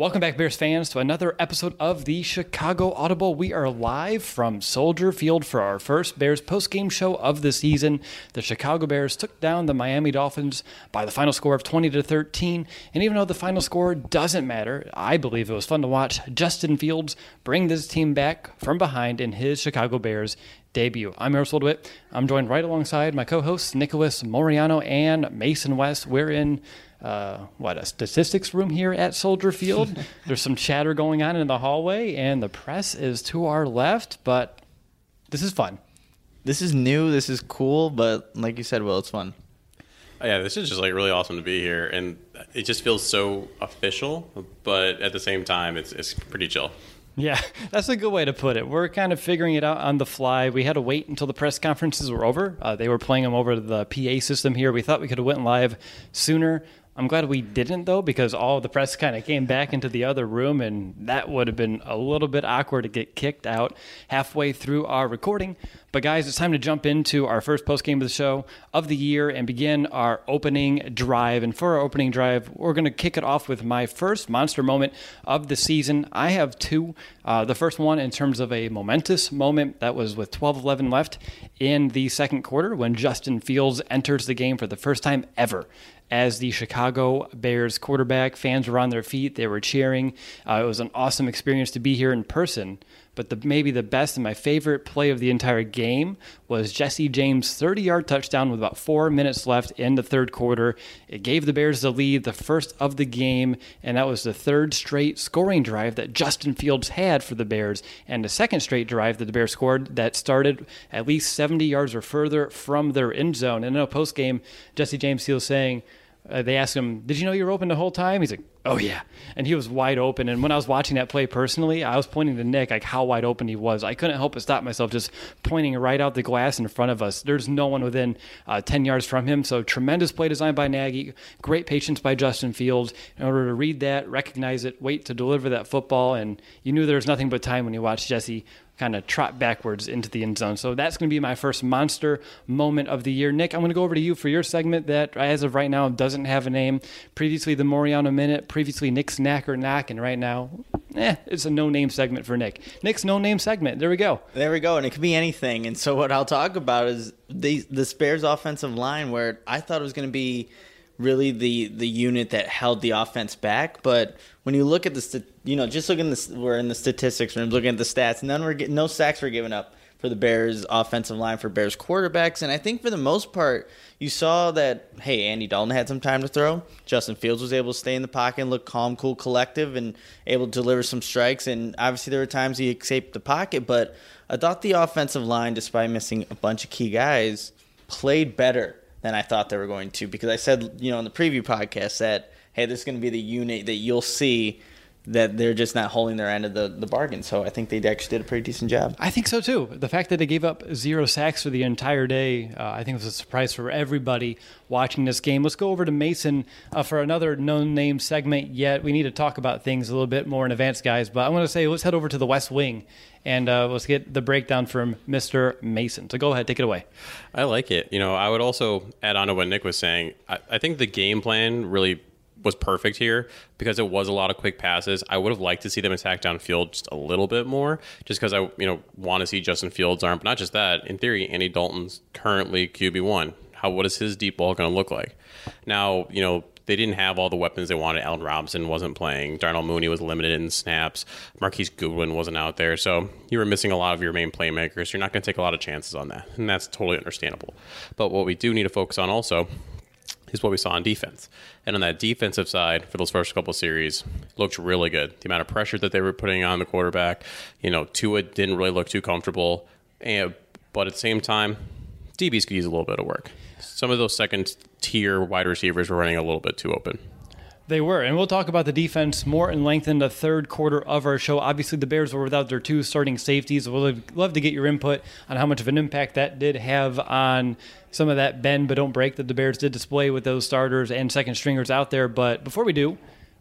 Welcome back, Bears fans, to another episode of the Chicago Audible. We are live from Soldier Field for our first Bears postgame show of the season. The Chicago Bears took down the Miami Dolphins by the final score of 20 to 13. And even though the final score doesn't matter, I believe it was fun to watch Justin Fields bring this team back from behind in his Chicago Bears debut. I'm Earl Soldwit. I'm joined right alongside my co-hosts Nicholas Moriano and Mason West. We're in uh, what a statistics room here at Soldier Field. There's some chatter going on in the hallway, and the press is to our left. But this is fun. This is new. This is cool. But like you said, Will, it's fun. Oh, yeah, this is just like really awesome to be here, and it just feels so official. But at the same time, it's it's pretty chill. Yeah, that's a good way to put it. We're kind of figuring it out on the fly. We had to wait until the press conferences were over. Uh, they were playing them over the PA system here. We thought we could have went live sooner. I'm glad we didn't though, because all the press kind of came back into the other room, and that would have been a little bit awkward to get kicked out halfway through our recording. But guys, it's time to jump into our first post game of the show of the year and begin our opening drive. And for our opening drive, we're going to kick it off with my first monster moment of the season. I have two. Uh, the first one, in terms of a momentous moment, that was with 12 11 left in the second quarter when Justin Fields enters the game for the first time ever as the Chicago Bears quarterback. Fans were on their feet, they were cheering. Uh, it was an awesome experience to be here in person. But the, maybe the best and my favorite play of the entire game was Jesse James' 30 yard touchdown with about four minutes left in the third quarter. It gave the Bears the lead, the first of the game, and that was the third straight scoring drive that Justin Fields had for the Bears, and the second straight drive that the Bears scored that started at least 70 yards or further from their end zone. And in a post game, Jesse James Fields saying, uh, they asked him, "Did you know you were open the whole time?" He's like, "Oh yeah," and he was wide open. And when I was watching that play personally, I was pointing to Nick like how wide open he was. I couldn't help but stop myself, just pointing right out the glass in front of us. There's no one within uh, ten yards from him. So tremendous play design by Nagy, great patience by Justin Fields in order to read that, recognize it, wait to deliver that football, and you knew there was nothing but time when you watched Jesse kind of trot backwards into the end zone. So that's going to be my first monster moment of the year. Nick, I'm going to go over to you for your segment that, as of right now, doesn't have a name. Previously, the Moriano Minute. Previously, Nick's Knack or Knock. And right now, eh, it's a no name segment for Nick. Nick's no name segment. There we go. There we go. And it could be anything. And so, what I'll talk about is the, the Bears offensive line, where I thought it was going to be really the the unit that held the offense back. But when you look at the, you know, just looking the we're in the statistics room, looking at the stats, none were no sacks were given up for the Bears offensive line for Bears quarterbacks, and I think for the most part, you saw that hey, Andy Dalton had some time to throw. Justin Fields was able to stay in the pocket and look calm, cool, collective, and able to deliver some strikes. And obviously, there were times he escaped the pocket, but I thought the offensive line, despite missing a bunch of key guys, played better than I thought they were going to because I said, you know, in the preview podcast that hey, this is going to be the unit that you'll see that they're just not holding their end of the, the bargain. So I think they actually did a pretty decent job. I think so too. The fact that they gave up zero sacks for the entire day, uh, I think was a surprise for everybody watching this game. Let's go over to Mason uh, for another known name segment. Yet we need to talk about things a little bit more in advance, guys. But I want to say let's head over to the West Wing and uh, let's get the breakdown from Mr. Mason. So go ahead, take it away. I like it. You know, I would also add on to what Nick was saying. I, I think the game plan really was perfect here because it was a lot of quick passes. I would have liked to see them attack downfield just a little bit more, just because I you know want to see Justin Fields' arm. But not just that. In theory, Andy Dalton's currently QB one. How what is his deep ball going to look like? Now you know they didn't have all the weapons they wanted. Allen Robinson wasn't playing. Darnell Mooney was limited in snaps. Marquise Goodwin wasn't out there. So you were missing a lot of your main playmakers. You're not going to take a lot of chances on that. And that's totally understandable. But what we do need to focus on also is what we saw on defense. And on that defensive side, for those first couple series, looked really good. The amount of pressure that they were putting on the quarterback, you know, Tua didn't really look too comfortable. And, but at the same time, DBs could use a little bit of work. Some of those second tier wide receivers were running a little bit too open. They were, and we'll talk about the defense more in length in the third quarter of our show. Obviously, the Bears were without their two starting safeties. We'll love to get your input on how much of an impact that did have on some of that bend but don't break that the Bears did display with those starters and second stringers out there. But before we do,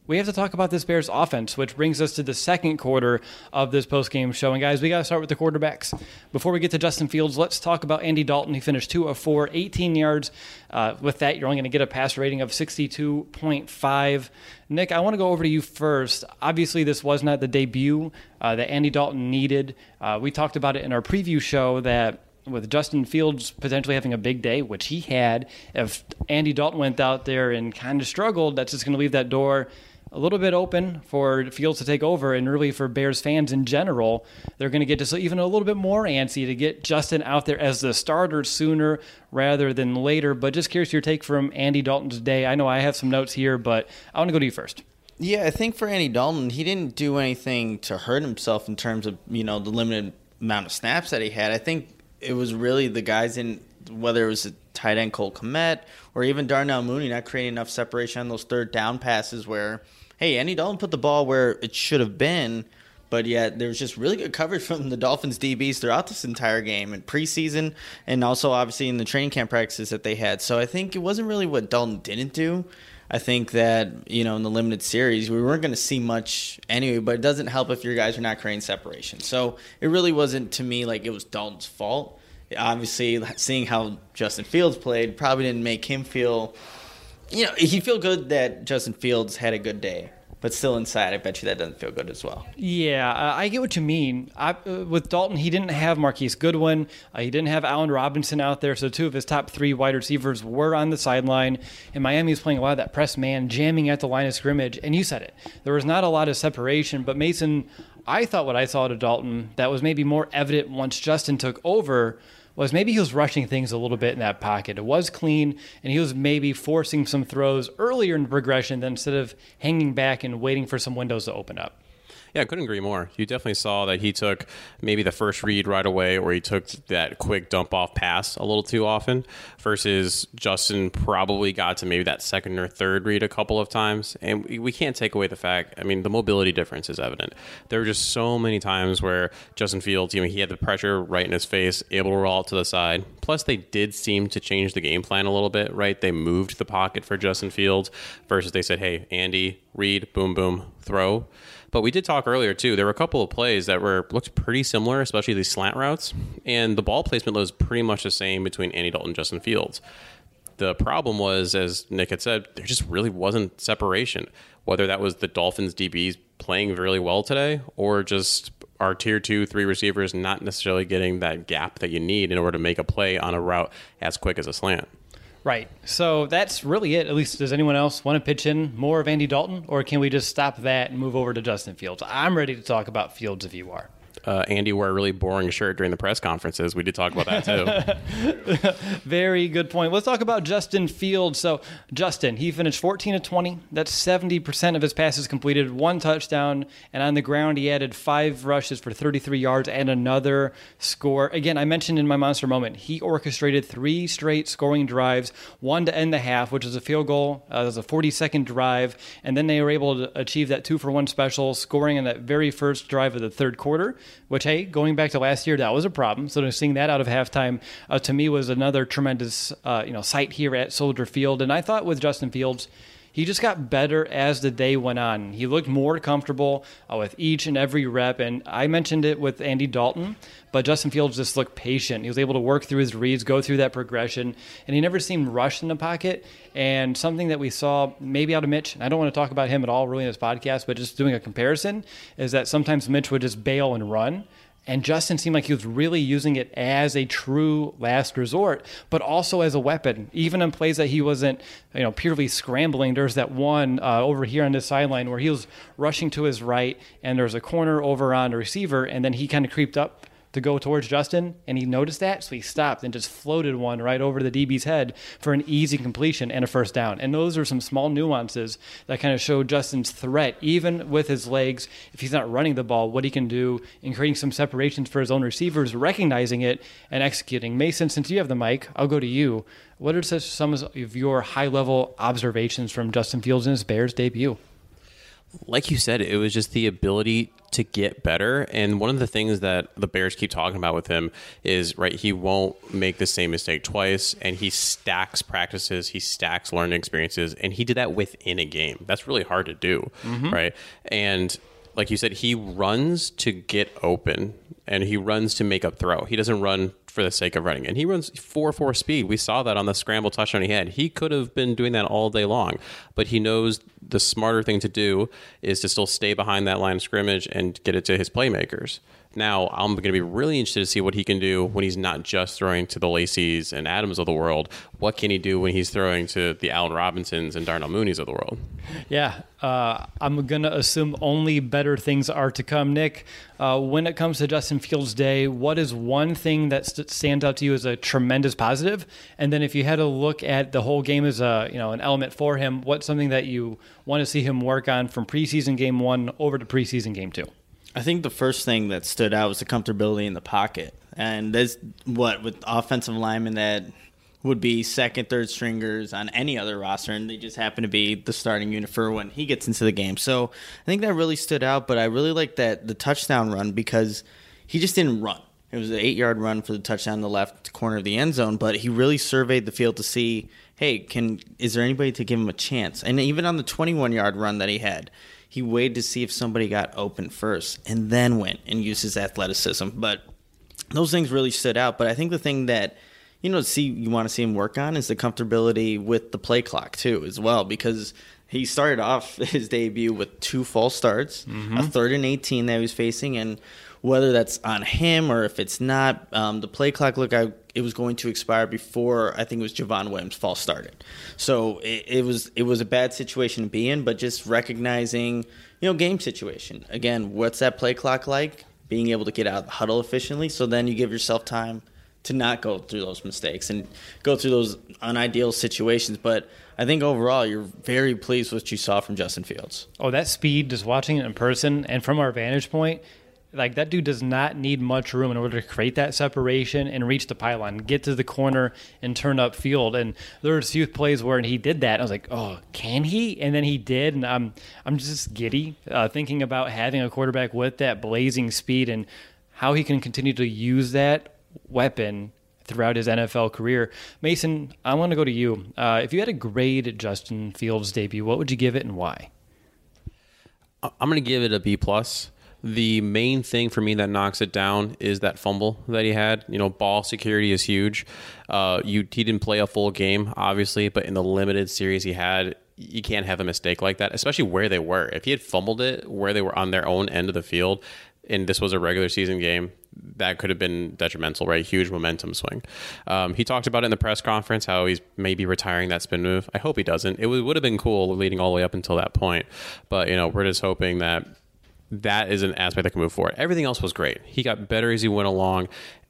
we have to talk about this Bears offense, which brings us to the second quarter of this postgame show. And guys, we got to start with the quarterbacks. Before we get to Justin Fields, let's talk about Andy Dalton. He finished 2 of 4, 18 yards. Uh, with that, you're only going to get a pass rating of 62.5. Nick, I want to go over to you first. Obviously, this was not the debut uh, that Andy Dalton needed. Uh, we talked about it in our preview show that with Justin Fields potentially having a big day, which he had, if Andy Dalton went out there and kind of struggled, that's just going to leave that door a little bit open for Fields to take over, and really for Bears fans in general, they're going to get just even a little bit more antsy to get Justin out there as the starter sooner rather than later. But just curious your take from Andy Dalton today. I know I have some notes here, but I want to go to you first. Yeah, I think for Andy Dalton, he didn't do anything to hurt himself in terms of you know the limited amount of snaps that he had. I think it was really the guys in whether it was a tight end Cole Kmet or even Darnell Mooney not creating enough separation on those third down passes where hey, Andy Dalton put the ball where it should have been, but yet there was just really good coverage from the Dolphins DBs throughout this entire game and preseason, and also obviously in the training camp practices that they had. So I think it wasn't really what Dalton didn't do. I think that you know in the limited series we weren't going to see much anyway, but it doesn't help if your guys are not creating separation. So it really wasn't to me like it was Dalton's fault. Obviously, seeing how Justin Fields played probably didn't make him feel you know, he'd feel good that Justin Fields had a good day, but still inside, I bet you that doesn't feel good as well. Yeah, I get what you mean. I, uh, with Dalton, he didn't have Marquise Goodwin. Uh, he didn't have Allen Robinson out there, so two of his top three wide receivers were on the sideline. And Miami was playing a lot of that press man, jamming at the line of scrimmage. And you said it. There was not a lot of separation, but Mason, I thought what I saw to Dalton that was maybe more evident once Justin took over was maybe he was rushing things a little bit in that pocket. It was clean, and he was maybe forcing some throws earlier in the progression than instead of hanging back and waiting for some windows to open up. Yeah, I couldn't agree more. You definitely saw that he took maybe the first read right away, or he took that quick dump off pass a little too often, versus Justin probably got to maybe that second or third read a couple of times. And we can't take away the fact, I mean, the mobility difference is evident. There were just so many times where Justin Fields, you know, he had the pressure right in his face, able to roll out to the side. Plus, they did seem to change the game plan a little bit, right? They moved the pocket for Justin Fields versus they said, hey, Andy, read, boom, boom, throw. But we did talk earlier too. There were a couple of plays that were looked pretty similar, especially these slant routes, and the ball placement was pretty much the same between Andy Dalton and Justin Fields. The problem was, as Nick had said, there just really wasn't separation. Whether that was the Dolphins DBs playing really well today, or just our tier two, three receivers not necessarily getting that gap that you need in order to make a play on a route as quick as a slant. Right. So that's really it. At least, does anyone else want to pitch in more of Andy Dalton, or can we just stop that and move over to Justin Fields? I'm ready to talk about Fields if you are uh, Andy wore a really boring shirt during the press conferences. We did talk about that too. Very good point. Let's talk about Justin Fields. So, Justin, he finished 14 to 20. That's 70% of his passes completed, one touchdown, and on the ground, he added five rushes for 33 yards and another score. Again, I mentioned in my monster moment, he orchestrated three straight scoring drives, one to end the half, which was a field goal. Uh, it was a 40 second drive, and then they were able to achieve that two for one special, scoring in that very first drive of the third quarter which, hey, going back to last year, that was a problem. So seeing that out of halftime uh, to me was another tremendous, uh, you know, sight here at Soldier Field. And I thought with Justin Fields, he just got better as the day went on. He looked more comfortable uh, with each and every rep. And I mentioned it with Andy Dalton, but Justin Fields just looked patient. He was able to work through his reads, go through that progression, and he never seemed rushed in the pocket. And something that we saw maybe out of Mitch, I don't want to talk about him at all really in this podcast, but just doing a comparison, is that sometimes Mitch would just bail and run. And Justin seemed like he was really using it as a true last resort, but also as a weapon. Even in plays that he wasn't, you know, purely scrambling. There's that one uh, over here on the sideline where he was rushing to his right, and there's a corner over on the receiver, and then he kind of creeped up to go towards Justin, and he noticed that, so he stopped and just floated one right over the DB's head for an easy completion and a first down. And those are some small nuances that kind of show Justin's threat, even with his legs, if he's not running the ball, what he can do in creating some separations for his own receivers, recognizing it and executing. Mason, since you have the mic, I'll go to you. What are some of your high level observations from Justin Fields in his Bears debut? like you said, it was just the ability to get better. And one of the things that the Bears keep talking about with him is right, he won't make the same mistake twice, and he stacks practices, he stacks learning experiences, and he did that within a game. That's really hard to do, mm-hmm. right? And like you said, he runs to get open and he runs to make up throw. He doesn't run for the sake of running. And he runs 4 4 speed. We saw that on the scramble touchdown he had. He could have been doing that all day long, but he knows the smarter thing to do is to still stay behind that line of scrimmage and get it to his playmakers. Now, I'm going to be really interested to see what he can do when he's not just throwing to the Lacy's and Adams of the world. What can he do when he's throwing to the Allen Robinsons and Darnell Mooney's of the world? Yeah, uh, I'm going to assume only better things are to come. Nick, uh, when it comes to Justin Fields' day, what is one thing that st- stands out to you as a tremendous positive? And then if you had to look at the whole game as a you know an element for him, what's something that you want to see him work on from preseason game one over to preseason game two? I think the first thing that stood out was the comfortability in the pocket. And there's what with offensive linemen that would be second, third stringers on any other roster, and they just happen to be the starting unit for when he gets into the game. So I think that really stood out. But I really like that the touchdown run because he just didn't run. It was an eight yard run for the touchdown in the left corner of the end zone, but he really surveyed the field to see, hey, can is there anybody to give him a chance? And even on the 21 yard run that he had, he waited to see if somebody got open first and then went and used his athleticism. But those things really stood out. But I think the thing that you know see you want to see him work on is the comfortability with the play clock too as well because he started off his debut with two false starts, mm-hmm. a third and 18 that he was facing, and whether that's on him or if it's not, um, the play clock look I, it was going to expire before I think it was Javon Williams false started. So it, it, was it was a bad situation to be in, but just recognizing you know game situation again. What's that play clock like? Being able to get out of the huddle efficiently, so then you give yourself time to not go through those mistakes and go through those unideal situations. But I think overall, you're very pleased with what you saw from Justin Fields. Oh, that speed, just watching it in person and from our vantage point, like that dude does not need much room in order to create that separation and reach the pylon, get to the corner and turn up field. And there's few plays where he did that. I was like, oh, can he? And then he did, and I'm I'm just giddy uh, thinking about having a quarterback with that blazing speed and how he can continue to use that weapon throughout his NFL career. Mason, I want to go to you. Uh, if you had to grade Justin Fields' debut, what would you give it and why? I'm going to give it a B plus. The main thing for me that knocks it down is that fumble that he had. You know, ball security is huge. Uh, you he didn't play a full game, obviously, but in the limited series he had, you can't have a mistake like that, especially where they were. If he had fumbled it where they were on their own end of the field, and this was a regular season game, that could have been detrimental, right? Huge momentum swing. Um, he talked about it in the press conference how he's maybe retiring that spin move. I hope he doesn't. It would, would have been cool leading all the way up until that point, but you know we're just hoping that that is an aspect that can move forward. Everything else was great. He got better as he went along,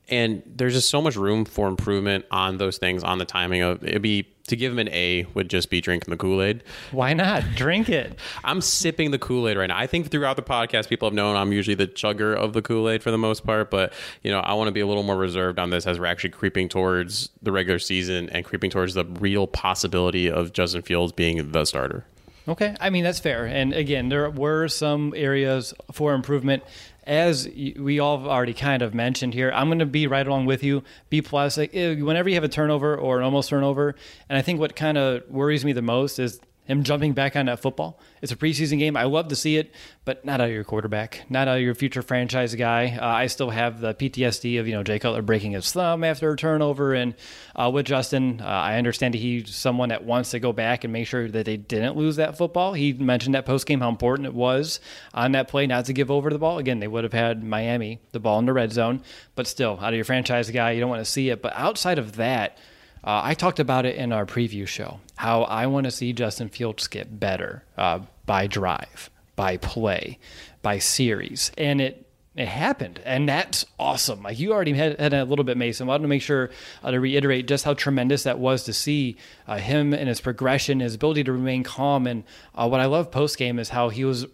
and there's just so much room for improvement on those things on the timing of it'd be to give him an A would just be drinking the Kool Aid. Why not drink it? I'm sipping the Kool Aid right now. I think throughout the podcast, people have known I'm usually the chugger of the Kool Aid for the most part, but you know I want to be a little more reserved on this as we're actually creeping towards the regular season and creeping towards the real possibility of Justin Fields being the starter. Okay, I mean that's fair. And again, there were some areas for improvement, as we all already kind of mentioned here. I'm going to be right along with you. B plus. Eh, whenever you have a turnover or an almost turnover, and I think what kind of worries me the most is him jumping back on that football. It's a preseason game. I love to see it, but not out of your quarterback, not out of your future franchise guy. Uh, I still have the PTSD of you know Jay Cutler breaking his thumb after a turnover, and uh, with Justin, uh, I understand he's someone that wants to go back and make sure that they didn't lose that football. He mentioned that post game how important it was on that play not to give over the ball. Again, they would have had Miami the ball in the red zone, but still, out of your franchise guy, you don't want to see it. But outside of that. Uh, I talked about it in our preview show how I want to see Justin Fields get better uh, by drive, by play, by series, and it it happened, and that's awesome. Like you already had, had a little bit, Mason. I wanted to make sure uh, to reiterate just how tremendous that was to see uh, him and his progression, his ability to remain calm, and uh, what I love post game is how he was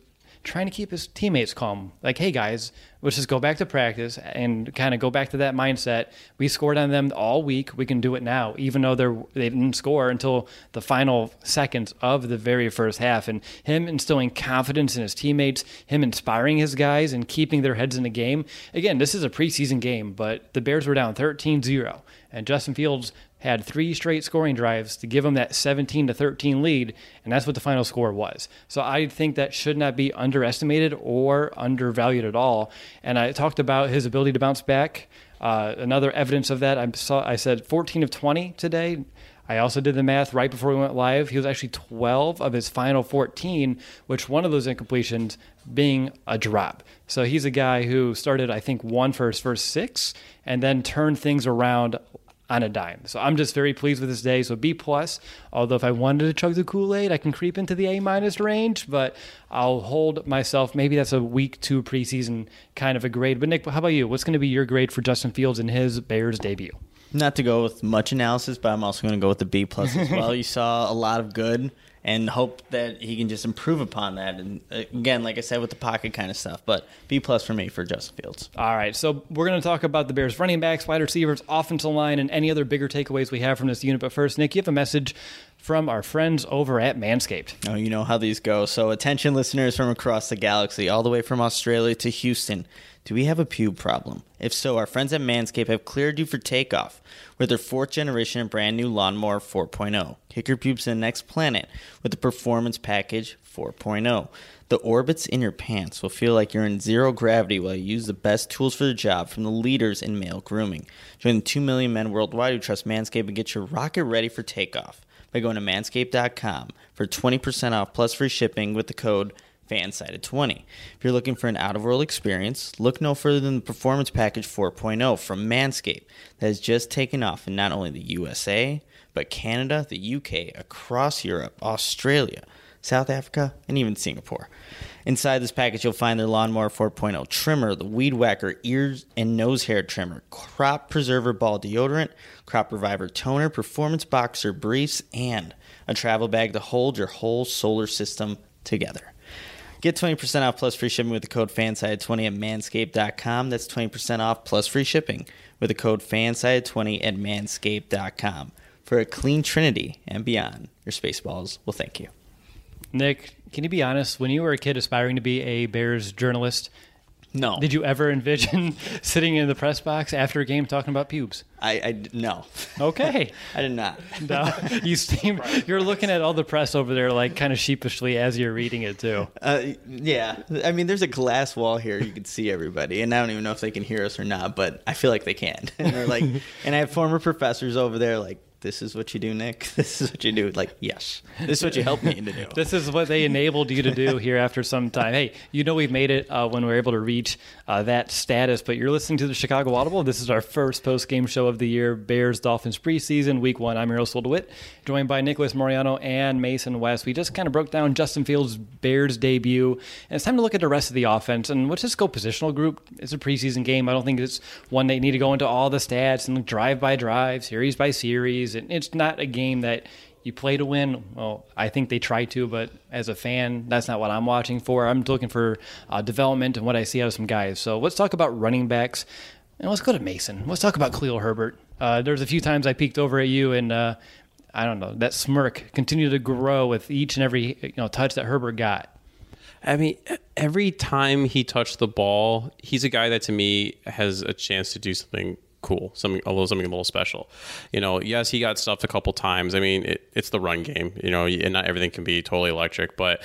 trying to keep his teammates calm. Like, hey guys, let's just go back to practice and kind of go back to that mindset. We scored on them all week. We can do it now, even though they they didn't score until the final seconds of the very first half. And him instilling confidence in his teammates, him inspiring his guys and keeping their heads in the game. Again, this is a preseason game, but the Bears were down 13-0, and Justin Fields had three straight scoring drives to give them that 17 to 13 lead, and that's what the final score was. So I think that should not be underestimated or undervalued at all. And I talked about his ability to bounce back. Uh, another evidence of that, I saw I said 14 of 20 today. I also did the math right before we went live. He was actually 12 of his final 14, which one of those incompletions being a drop. So he's a guy who started, I think, one for his first six and then turned things around on a dime. So I'm just very pleased with this day. So B plus. Although if I wanted to chug the Kool Aid, I can creep into the A minus range. But I'll hold myself. Maybe that's a week two preseason kind of a grade. But Nick, how about you? What's going to be your grade for Justin Fields in his Bears debut? Not to go with much analysis, but I'm also going to go with the B plus as well. you saw a lot of good and hope that he can just improve upon that. And uh, again, like I said, with the pocket kind of stuff, but B plus for me for Justin Fields. All right, so we're going to talk about the Bears' running backs, wide receivers, offensive line, and any other bigger takeaways we have from this unit. But first, Nick, you have a message from our friends over at Manscaped. Oh, you know how these go. So, attention listeners from across the galaxy, all the way from Australia to Houston. Do we have a pube problem? If so, our friends at Manscaped have cleared you for takeoff with their fourth generation and brand new Lawnmower 4.0. Kick your pubes to the next planet with the Performance Package 4.0. The orbits in your pants will feel like you're in zero gravity while you use the best tools for the job from the leaders in male grooming. Join the 2 million men worldwide who trust Manscaped and get your rocket ready for takeoff by going to manscaped.com for 20% off plus free shipping with the code FANSIDED20. If you're looking for an out of world experience, look no further than the Performance Package 4.0 from Manscaped that has just taken off in not only the USA, but Canada, the UK, across Europe, Australia, South Africa, and even Singapore. Inside this package, you'll find their Lawnmower 4.0 trimmer, the Weed Whacker ears and nose hair trimmer, Crop Preserver ball deodorant, Crop Reviver toner, Performance Boxer briefs, and a travel bag to hold your whole solar system together. Get 20% off plus free shipping with the code FANSIDE20 at manscaped.com. That's 20% off plus free shipping with the code FANSIDE20 at manscaped.com. For a clean trinity and beyond, your Spaceballs will thank you. Nick, can you be honest? When you were a kid aspiring to be a Bears journalist, No. did you ever envision sitting in the press box after a game talking about pubes? I, I no. Okay. I did not. No, you seem you're looking at all the press over there, like kind of sheepishly as you're reading it too. Uh, yeah, I mean, there's a glass wall here. You can see everybody, and I don't even know if they can hear us or not, but I feel like they can. And they're like, and I have former professors over there, like, this is what you do, Nick. This is what you do. Like, yes, this is what you helped me to do. This is what they enabled you to do here after some time. Hey, you know we've made it uh, when we are able to reach uh, that status, but you're listening to the Chicago Audible. This is our first post game show of the year, Bears Dolphins preseason, week one. I'm Earl DeWitt, joined by Nicholas Moriano and Mason West. We just kind of broke down Justin Fields' Bears debut, and it's time to look at the rest of the offense. And let's just go positional group. It's a preseason game. I don't think it's one that you need to go into all the stats and drive by drive, series by series. And it's not a game that you play to win. Well, I think they try to, but as a fan, that's not what I'm watching for. I'm looking for uh, development and what I see out of some guys. So let's talk about running backs. And let's go to Mason. Let's talk about Khalil Herbert. Uh, there's a few times I peeked over at you, and uh, I don't know that smirk continued to grow with each and every you know touch that Herbert got. I mean, every time he touched the ball, he's a guy that to me has a chance to do something cool, something a little something a little special. You know, yes, he got stuffed a couple times. I mean, it, it's the run game, you know, and not everything can be totally electric, but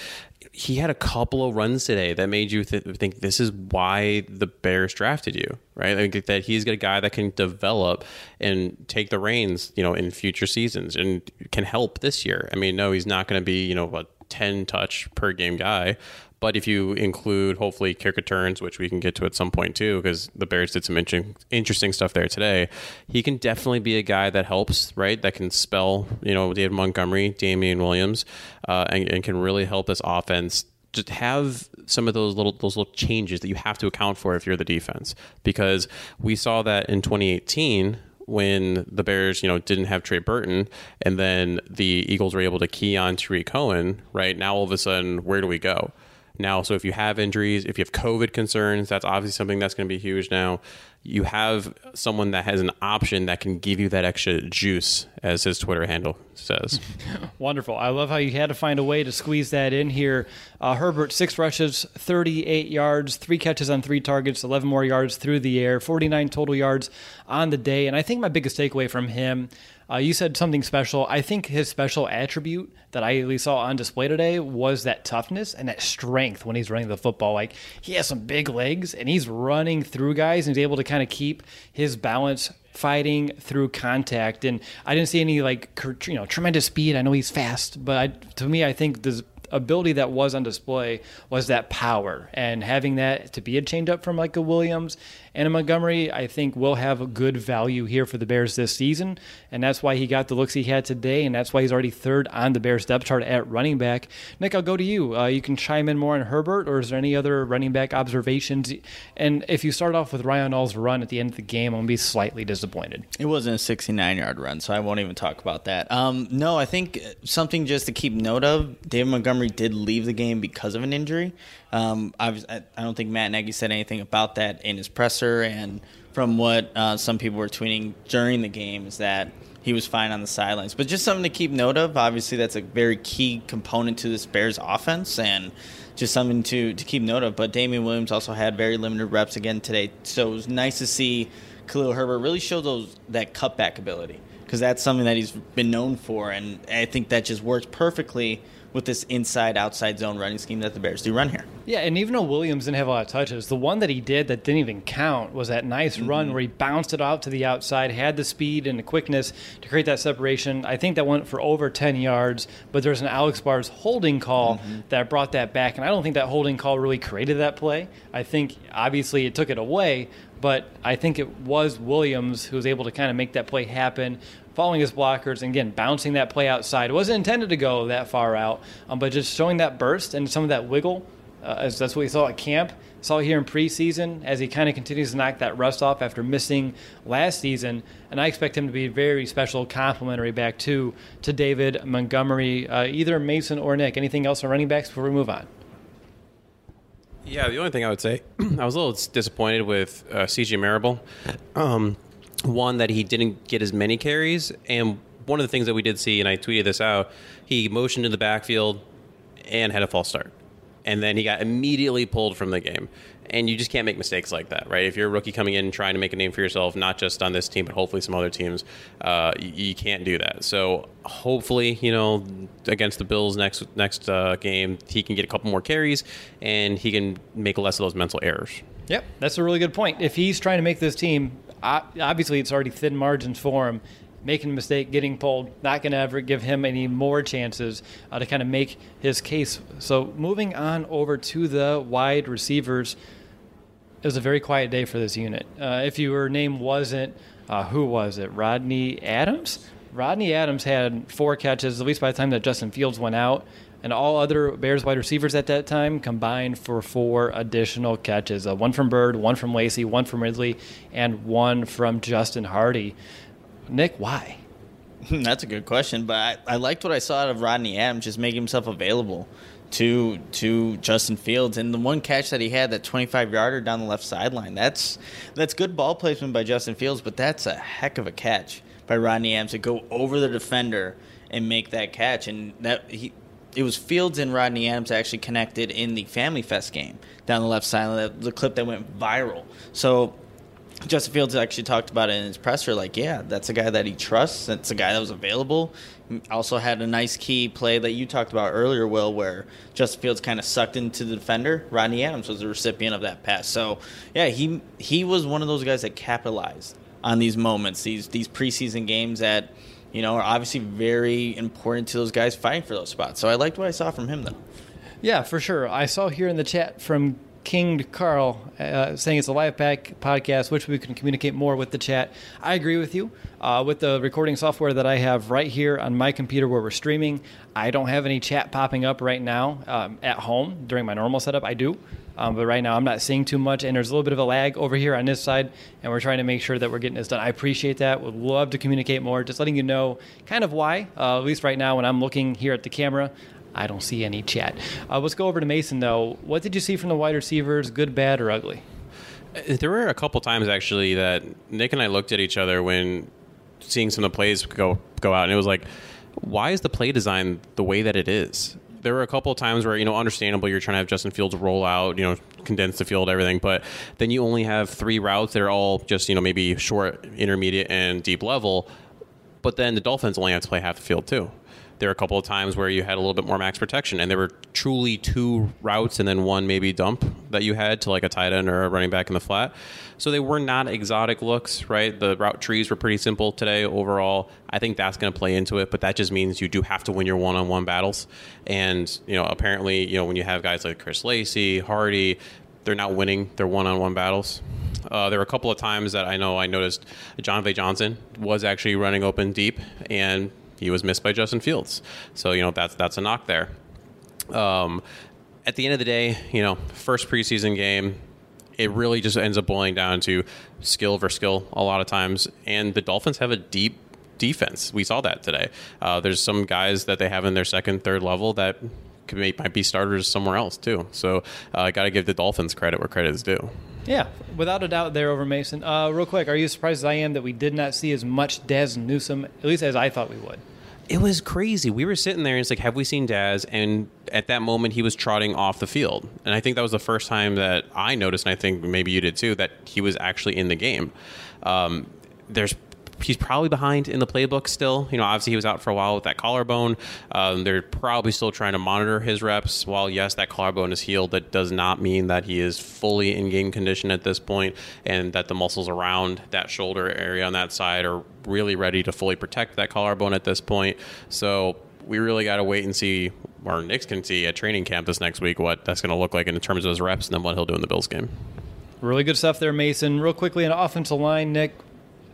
he had a couple of runs today that made you th- think this is why the Bears drafted you, right? That he's got a guy that can develop and take the reins, you know, in future seasons and can help this year. I mean, no, he's not going to be, you know, a 10 touch per game guy, but if you include hopefully kick returns, which we can get to at some point too, because the Bears did some interesting, interesting stuff there today, he can definitely be a guy that helps, right? That can spell, you know, David Montgomery, Damien Williams, uh, and, and can really help this offense just have some of those little those little changes that you have to account for if you're the defense because we saw that in 2018 when the Bears, you know, didn't have Trey Burton, and then the Eagles were able to key on Tarik Cohen. Right now, all of a sudden, where do we go? Now. So if you have injuries, if you have COVID concerns, that's obviously something that's going to be huge now. You have someone that has an option that can give you that extra juice, as his Twitter handle says. Wonderful. I love how you had to find a way to squeeze that in here. Uh, Herbert, six rushes, 38 yards, three catches on three targets, 11 more yards through the air, 49 total yards on the day. And I think my biggest takeaway from him uh, you said something special. I think his special attribute that I at least saw on display today was that toughness and that strength when he's running the football. Like he has some big legs and he's running through guys and he's able to kind of keep his balance fighting through contact. And I didn't see any like you know tremendous speed. I know he's fast, but I, to me, I think the ability that was on display was that power and having that to be a change up from like a Williams and a Montgomery, I think will have a good value here for the Bears this season. And that's why he got the looks he had today. And that's why he's already third on the Bears depth chart at running back. Nick, I'll go to you. Uh, you can chime in more on Herbert, or is there any other running back observations? And if you start off with Ryan Nall's run at the end of the game, I'm to be slightly disappointed. It wasn't a 69 yard run, so I won't even talk about that. Um, no, I think something just to keep note of David Montgomery did leave the game because of an injury. Um, I, was, I, don't think Matt Nagy said anything about that in his presser, and from what uh, some people were tweeting during the game is that he was fine on the sidelines. But just something to keep note of. Obviously, that's a very key component to this Bears offense, and just something to to keep note of. But Damien Williams also had very limited reps again today, so it was nice to see Khalil Herbert really show those that cutback ability because that's something that he's been known for, and I think that just works perfectly with this inside outside zone running scheme that the Bears do run here. Yeah, and even though Williams didn't have a lot of touches, the one that he did that didn't even count was that nice mm-hmm. run where he bounced it out to the outside, had the speed and the quickness to create that separation. I think that went for over 10 yards, but there's an Alex Bars holding call mm-hmm. that brought that back, and I don't think that holding call really created that play. I think obviously it took it away, but I think it was Williams who was able to kind of make that play happen following his blockers, and again, bouncing that play outside. It wasn't intended to go that far out, um, but just showing that burst and some of that wiggle, uh, as that's what we saw at camp. Saw here in preseason as he kind of continues to knock that rust off after missing last season, and I expect him to be a very special complimentary back to to David Montgomery, uh, either Mason or Nick. Anything else on running backs before we move on? Yeah, the only thing I would say, I was a little disappointed with uh, CJ Marable. Um, one that he didn't get as many carries, and one of the things that we did see, and I tweeted this out, he motioned in the backfield and had a false start, and then he got immediately pulled from the game. And you just can't make mistakes like that, right? If you're a rookie coming in trying to make a name for yourself, not just on this team, but hopefully some other teams, uh, you, you, can't do that. So hopefully, you know, against the Bills next next uh, game, he can get a couple more carries and he can make less of those mental errors. Yep, that's a really good point. If he's trying to make this team obviously it's already thin margins for him. Making a mistake, getting pulled, not going to ever give him any more chances uh, to kind of make his case. So moving on over to the wide receivers, it was a very quiet day for this unit. Uh, if your name wasn't, uh, who was it? Rodney Adams. Rodney Adams had four catches, at least by the time that Justin Fields went out and all other Bears wide receivers at that time combined for four additional catches uh, one from Byrd, one from Lacy, one from Ridley, and one from Justin Hardy. Nick, why? That's a good question, but I, I liked what I saw out of Rodney Adams, just making himself available to to Justin Fields and the one catch that he had that 25 yarder down the left sideline that's that's good ball placement by Justin Fields but that's a heck of a catch by Rodney Adams to go over the defender and make that catch and that he it was Fields and Rodney Adams actually connected in the Family Fest game down the left side, the clip that went viral. So Justin Fields actually talked about it in his presser. Like, yeah, that's a guy that he trusts. That's a guy that was available. Also had a nice key play that you talked about earlier, Will, where Justin Fields kind of sucked into the defender. Rodney Adams was the recipient of that pass. So, yeah, he he was one of those guys that capitalized on these moments, these these preseason games that you know are obviously very important to those guys fighting for those spots. So I liked what I saw from him, though. Yeah, for sure. I saw here in the chat from King Carl uh, saying it's a live pack podcast, which we can communicate more with the chat. I agree with you. Uh, with the recording software that I have right here on my computer where we're streaming, I don't have any chat popping up right now um, at home during my normal setup. I do. Um, but right now, I'm not seeing too much, and there's a little bit of a lag over here on this side, and we're trying to make sure that we're getting this done. I appreciate that. Would love to communicate more. Just letting you know kind of why, uh, at least right now, when I'm looking here at the camera, I don't see any chat. Uh, let's go over to Mason though. What did you see from the wide receivers? Good, bad, or ugly? There were a couple times actually that Nick and I looked at each other when seeing some of the plays go go out, and it was like, why is the play design the way that it is? There were a couple times where you know, understandable, you're trying to have Justin Fields roll out, you know, condense the field, everything, but then you only have three routes that are all just you know maybe short, intermediate, and deep level. But then the Dolphins only have to play half the field too there were a couple of times where you had a little bit more max protection, and there were truly two routes and then one maybe dump that you had to like a tight end or a running back in the flat. So they were not exotic looks, right? The route trees were pretty simple today overall. I think that's going to play into it, but that just means you do have to win your one-on-one battles. And you know, apparently, you know, when you have guys like Chris Lacy, Hardy, they're not winning their one-on-one battles. Uh, there were a couple of times that I know I noticed Jon'Vea Johnson was actually running open deep, and he was missed by Justin Fields. So you know that's that's a knock there. Um, at the end of the day, you know, first preseason game, it really just ends up boiling down to skill versus skill a lot of times. And the Dolphins have a deep defense. We saw that today. Uh, there's some guys that they have in their second, third level that could be, might be starters somewhere else too. So I uh, got to give the Dolphins credit where credit is due. Yeah, without a doubt, there over Mason. Uh, real quick, are you surprised as I am that we did not see as much Dazz Newsome, at least as I thought we would? It was crazy. We were sitting there and it's like, have we seen Dazz? And at that moment, he was trotting off the field. And I think that was the first time that I noticed, and I think maybe you did too, that he was actually in the game. Um, there's he's probably behind in the playbook still. You know, obviously he was out for a while with that collarbone. Um, they're probably still trying to monitor his reps. While yes, that collarbone is healed, that does not mean that he is fully in game condition at this point, and that the muscles around that shoulder area on that side are really ready to fully protect that collarbone at this point. So we really got to wait and see, or Nick can see at training camp this next week what that's going to look like in terms of his reps and then what he'll do in the Bills game. Really good stuff there, Mason. Real quickly, an offensive line, Nick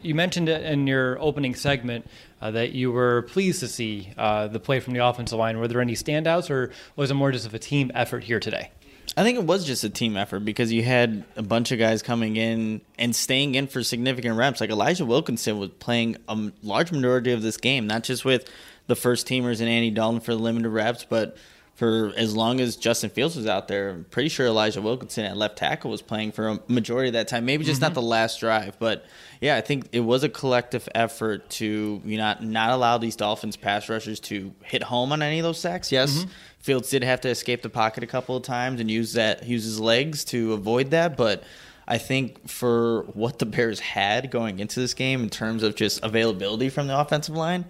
you mentioned it in your opening segment uh, that you were pleased to see uh, the play from the offensive line. Were there any standouts, or was it more just of a team effort here today? I think it was just a team effort because you had a bunch of guys coming in and staying in for significant reps. Like Elijah Wilkinson was playing a large majority of this game, not just with the first teamers and Andy Dalton for the limited reps, but for as long as Justin Fields was out there. I'm pretty sure Elijah Wilkinson at left tackle was playing for a majority of that time. Maybe just mm-hmm. not the last drive, but yeah, I think it was a collective effort to you know not allow these Dolphins pass rushers to hit home on any of those sacks. Yes, mm-hmm. Fields did have to escape the pocket a couple of times and use that use his legs to avoid that, but. I think for what the Bears had going into this game in terms of just availability from the offensive line,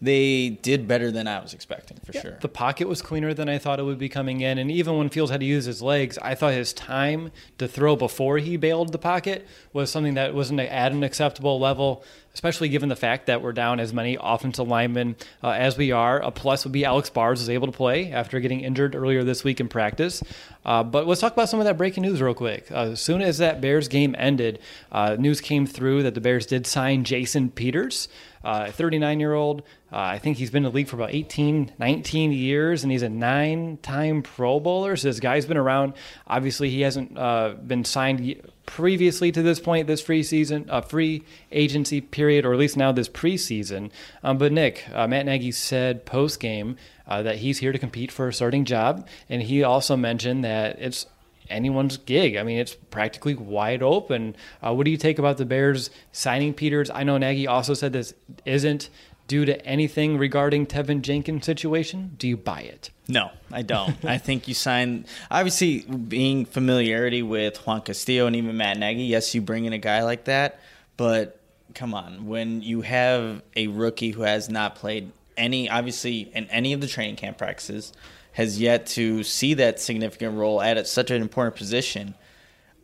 they did better than I was expecting for yeah, sure. The pocket was cleaner than I thought it would be coming in, and even when Fields had to use his legs, I thought his time to throw before he bailed the pocket was something that wasn't at an acceptable level especially given the fact that we're down as many offensive linemen uh, as we are. A plus would be Alex Bars is able to play after getting injured earlier this week in practice. Uh, but let's talk about some of that breaking news real quick. Uh, as soon as that Bears game ended, uh, news came through that the Bears did sign Jason Peters, uh, a 39 year old. Uh, I think he's been in the league for about 18, 19 years, and he's a nine time Pro Bowler. So this guy's been around. Obviously, he hasn't been signed previously to this point, this free season, uh, free agency period, or at least now this preseason. Um, but Nick, uh, Matt Nagy said post game uh, that he's here to compete for a starting job, and he also mentioned that it's anyone's gig. I mean, it's practically wide open. Uh, what do you take about the Bears signing Peters? I know Nagy also said this isn't due to anything regarding Teven Jenkins' situation? Do you buy it? No, I don't. I think you sign obviously being familiarity with Juan Castillo and even Matt Nagy. Yes, you bring in a guy like that, but come on, when you have a rookie who has not played any, obviously in any of the training camp practices, has yet to see that significant role at such an important position.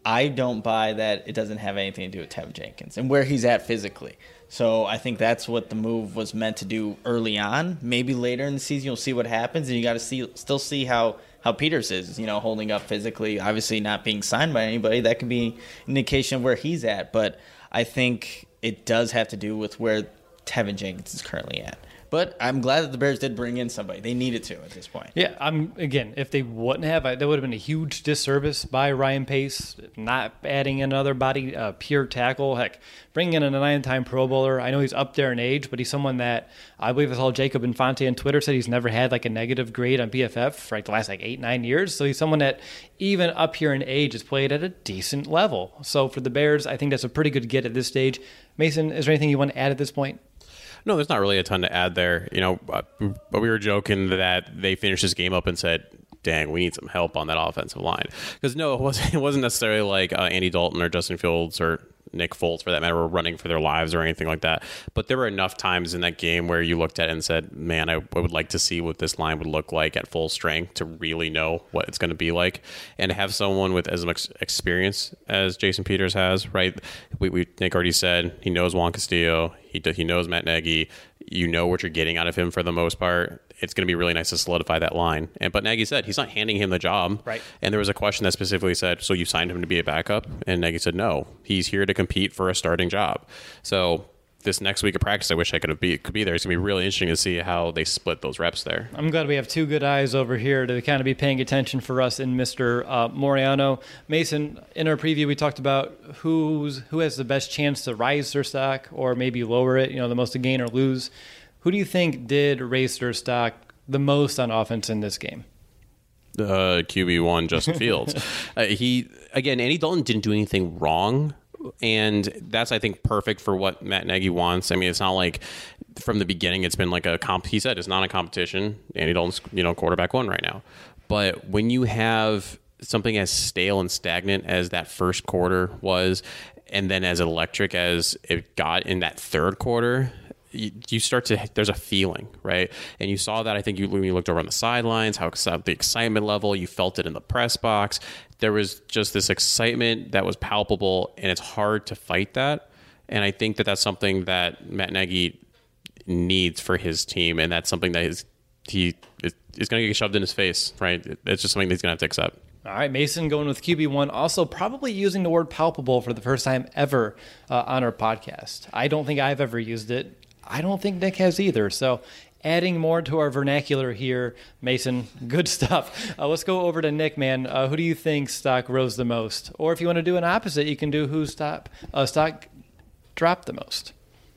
I don't buy that it doesn't have anything to do with Teven Jenkins and where he's at physically. So I think that's what the move was meant to do early on. Maybe later in the season you'll see what happens, and you got to see still see how how Peters is, you know, holding up physically. Obviously, not being signed by anybody, that could be indication of where he's at. But I think it does have to do with where Teven Jenkins is currently at. But I'm glad that the Bears did bring in somebody. They needed to at this point. Yeah, I'm again. If they wouldn't have, that would have been a huge disservice by Ryan Pace not adding another body, uh, pure tackle. Heck, bringing in a nine-time Pro Bowler. I know he's up there in age, but he's someone that I believe I saw Jacob Infante on Twitter said he's never had like a negative grade on PFF for like the last like eight nine years. So he's someone that even up here in age has played at a decent level. So for the Bears, I think that's a pretty good get at this stage. Mason, is there anything you want to add at this point? No, there's not really a ton to add there. You know, but we were joking that they finished this game up and said, "Dang, we need some help on that offensive line." Because no, it wasn't. It wasn't necessarily like uh, Andy Dalton or Justin Fields or Nick Foles, for that matter, were running for their lives or anything like that. But there were enough times in that game where you looked at it and said, "Man, I, I would like to see what this line would look like at full strength to really know what it's going to be like, and have someone with as much experience as Jason Peters has. Right? We, we Nick already said he knows Juan Castillo. He he knows Matt Nagy. You know what you're getting out of him for the most part it's going to be really nice to solidify that line. And but Nagy said he's not handing him the job. Right. And there was a question that specifically said, "So you signed him to be a backup?" And Nagy said, "No, he's here to compete for a starting job." So this next week of practice, I wish I could be could be there. It's gonna be really interesting to see how they split those reps there. I'm glad we have two good eyes over here to kind of be paying attention for us in Mr. Uh, Moriano. Mason, in our preview, we talked about who's who has the best chance to rise their stock or maybe lower it. You know, the most to gain or lose. Who do you think did raise their stock the most on offense in this game? Uh, QB one, Justin Fields. uh, he again, Andy Dalton didn't do anything wrong, and that's I think perfect for what Matt Nagy wants. I mean, it's not like from the beginning it's been like a comp. He said it's not a competition. Andy Dalton's you know quarterback one right now, but when you have something as stale and stagnant as that first quarter was, and then as electric as it got in that third quarter, you, you start to there's a feeling right? And you saw that i think you when you looked over on the sidelines how the excitement level you felt it in the press box. There was just this excitement that was palpable and it's hard to fight that. And i think that that's something that matt nagy needs for his team and that's something that is he is, is going to get shoved in his face right? It's just something that he's going to have to accept. All right, Mason going with QB1, also probably using the word palpable for the first time ever uh, on our podcast. I don't think I've ever used it. I don't think Nick has either. So adding more to our vernacular here, Mason. Good stuff. Uh, let's go over to Nick, man. Uh, who do you think stock rose the most? Or if you want to do an opposite, you can do who stock uh, stock dropped the most.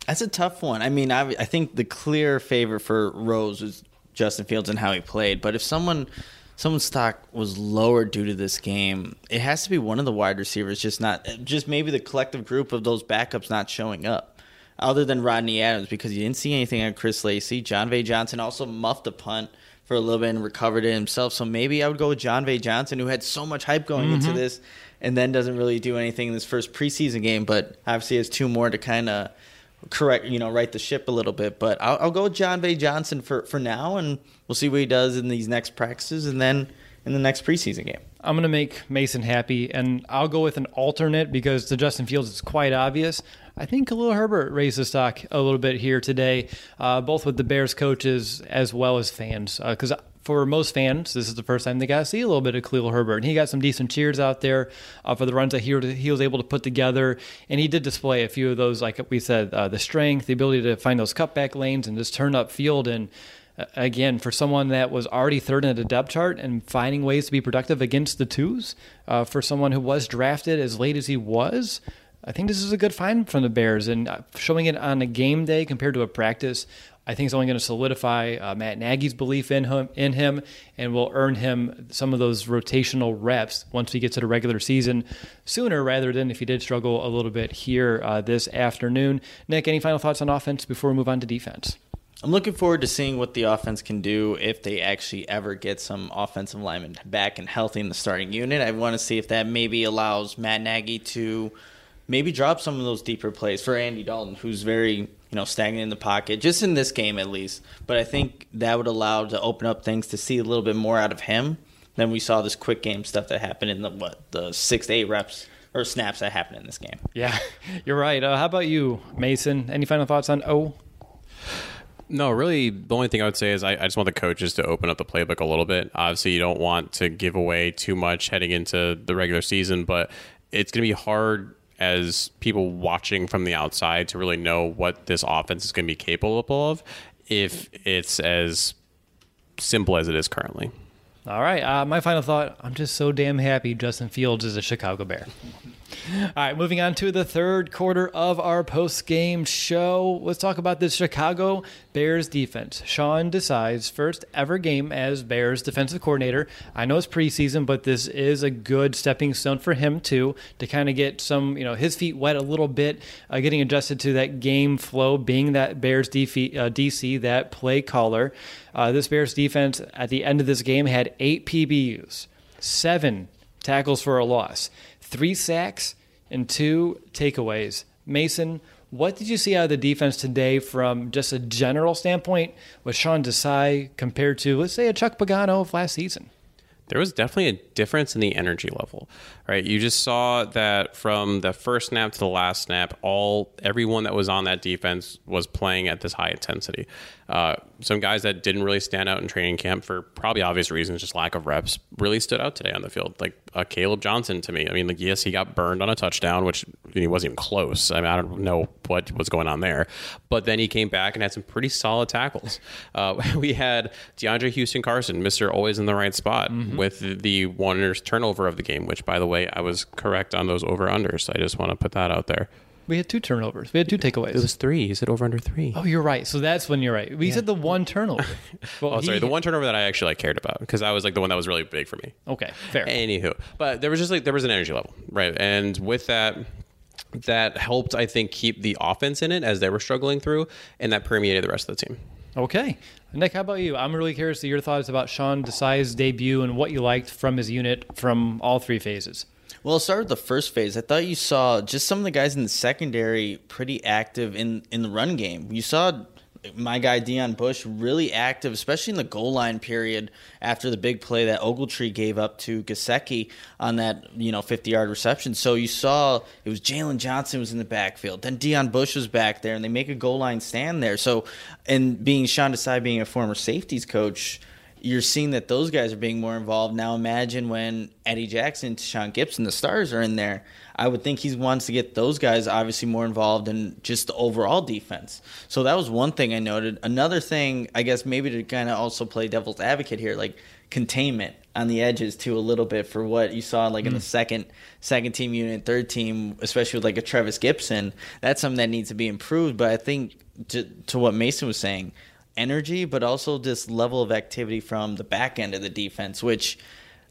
That's a tough one. I mean, I, I think the clear favorite for Rose was Justin Fields and how he played. But if someone someone's stock was lower due to this game, it has to be one of the wide receivers. Just not just maybe the collective group of those backups not showing up other than Rodney Adams because you didn't see anything on Chris Lacy. Jon'Vea Johnson also muffed a punt for a little bit and recovered it himself. So maybe I would go with Jon'Vea Johnson, who had so much hype going mm-hmm. into this and then doesn't really do anything in this first preseason game, but obviously has two more to kind of correct, you know, right the ship a little bit. But I'll, I'll go with Jon'Vea Johnson for, for now, and we'll see what he does in these next practices and then in the next preseason game. I'm going to make Mason happy, and I'll go with an alternate because to Justin Fields, it's quite obvious. I think Khalil Herbert raised the stock a little bit here today, uh, both with the Bears coaches as well as fans. Because uh, for most fans, this is the first time they got to see a little bit of Khalil Herbert. And he got some decent cheers out there uh, for the runs that he, he was able to put together. And he did display a few of those, like we said, uh, the strength, the ability to find those cutback lanes and just turn up field. And again, for someone that was already third in the depth chart and finding ways to be productive against the twos, uh, for someone who was drafted as late as he was, I think this is a good find from the Bears. And uh, showing it on a game day compared to a practice, I think it's only going to solidify uh, Matt Nagy's belief in him, in him, and will earn him some of those rotational reps once he gets to the regular season sooner, rather than if he did struggle a little bit here uh, this afternoon. Nick, any final thoughts on offense before we move on to defense? I'm looking forward to seeing what the offense can do if they actually ever get some offensive linemen back and healthy in the starting unit. I want to see if that maybe allows Matt Nagy to maybe drop some of those deeper plays for Andy Dalton, who's very you know stagnant in the pocket, just in this game at least. But I think that would allow to open up things to see a little bit more out of him than we saw this quick game stuff that happened in the what the six to eight reps or snaps that happened in this game. Yeah, you're right. Uh, how about you, Mason? Any final thoughts on O? No, really, the only thing I would say is I, I, just want the coaches to open up the playbook a little bit. Obviously, you don't want to give away too much heading into the regular season, but it's going to be hard as people watching from the outside to really know what this offense is going to be capable of if it's as simple as it is currently. All right. Uh, my final thought I'm just so damn happy Justin Fields is a Chicago Bear. All right, moving on to the third quarter of our post game show. Let's talk about the Chicago Bears defense. Sean Desai's first ever game as Bears defensive coordinator. I know it's preseason, but this is a good stepping stone for him too to kind of get some, you know, his feet wet a little bit, uh, getting adjusted to that game flow, being that Bears DC, uh, DC that play caller. Uh, this Bears defense at the end of this game had eight PBUs, seven tackles for a loss three sacks and two takeaways. Mason, what did you see out of the defense today from just a general standpoint with Sean Desai compared to, let's say, a Chuck Pagano of last season? There was definitely a difference in the energy level, right? You just saw that from the first snap to the last snap, all everyone that was on that defense was playing at this high intensity. Uh, some guys that didn't really stand out in training camp for probably obvious reasons, just lack of reps, really stood out today on the field. Like uh, Caleb Johnson to me. I mean, like yes, he got burned on a touchdown, which he wasn't even close. I mean, I don't know what was going on there, but then he came back and had some pretty solid tackles. Uh, we had DeAndre Houston Carson, Mister always in the right spot, mm-hmm. With the one turnover of the game. Which, by the way, I was correct on those over unders. I just want to put that out there. We had two turnovers. We had two takeaways. It was three. You said over under three. Oh, you're right. So that's when you're right. We yeah. said the one turnover. Well, oh, sorry. He, the one turnover that I actually like cared about because that was like the one that was really big for me. Okay, fair. Anywho, but there was just like there was an energy level, right? And with that, that helped I think keep the offense in it as they were struggling through, and that permeated the rest of the team. Okay. Nick, how about you? I'm really curious to your thoughts about Sean Desai's debut and what you liked from his unit from all three phases. Well, I'll start with the first phase. I thought you saw just some of the guys in the secondary pretty active in, in the run game. You saw my guy Deon Bush really active, especially in the goal line period after the big play that Ogletree gave up to Gesicki on that you know 50 yard reception. So you saw it was Jaylon Johnson was in the backfield, then Deon Bush was back there, and they make a goal line stand there. So, and being Sean Desai being a former safeties coach you're seeing that those guys are being more involved. Now imagine when Eddie Jackson, Sean Gipson, the stars are in there. I would think he wants to get those guys obviously more involved in just the overall defense. So that was one thing I noted. Another thing, I guess maybe to kind of also play devil's advocate here, like containment on the edges too a little bit for what you saw like mm. in the mm. second second team unit, third team, especially with like a Trevis Gipson. That's something that needs to be improved. But I think to to what Mason was saying, energy, but also this level of activity from the back end of the defense, which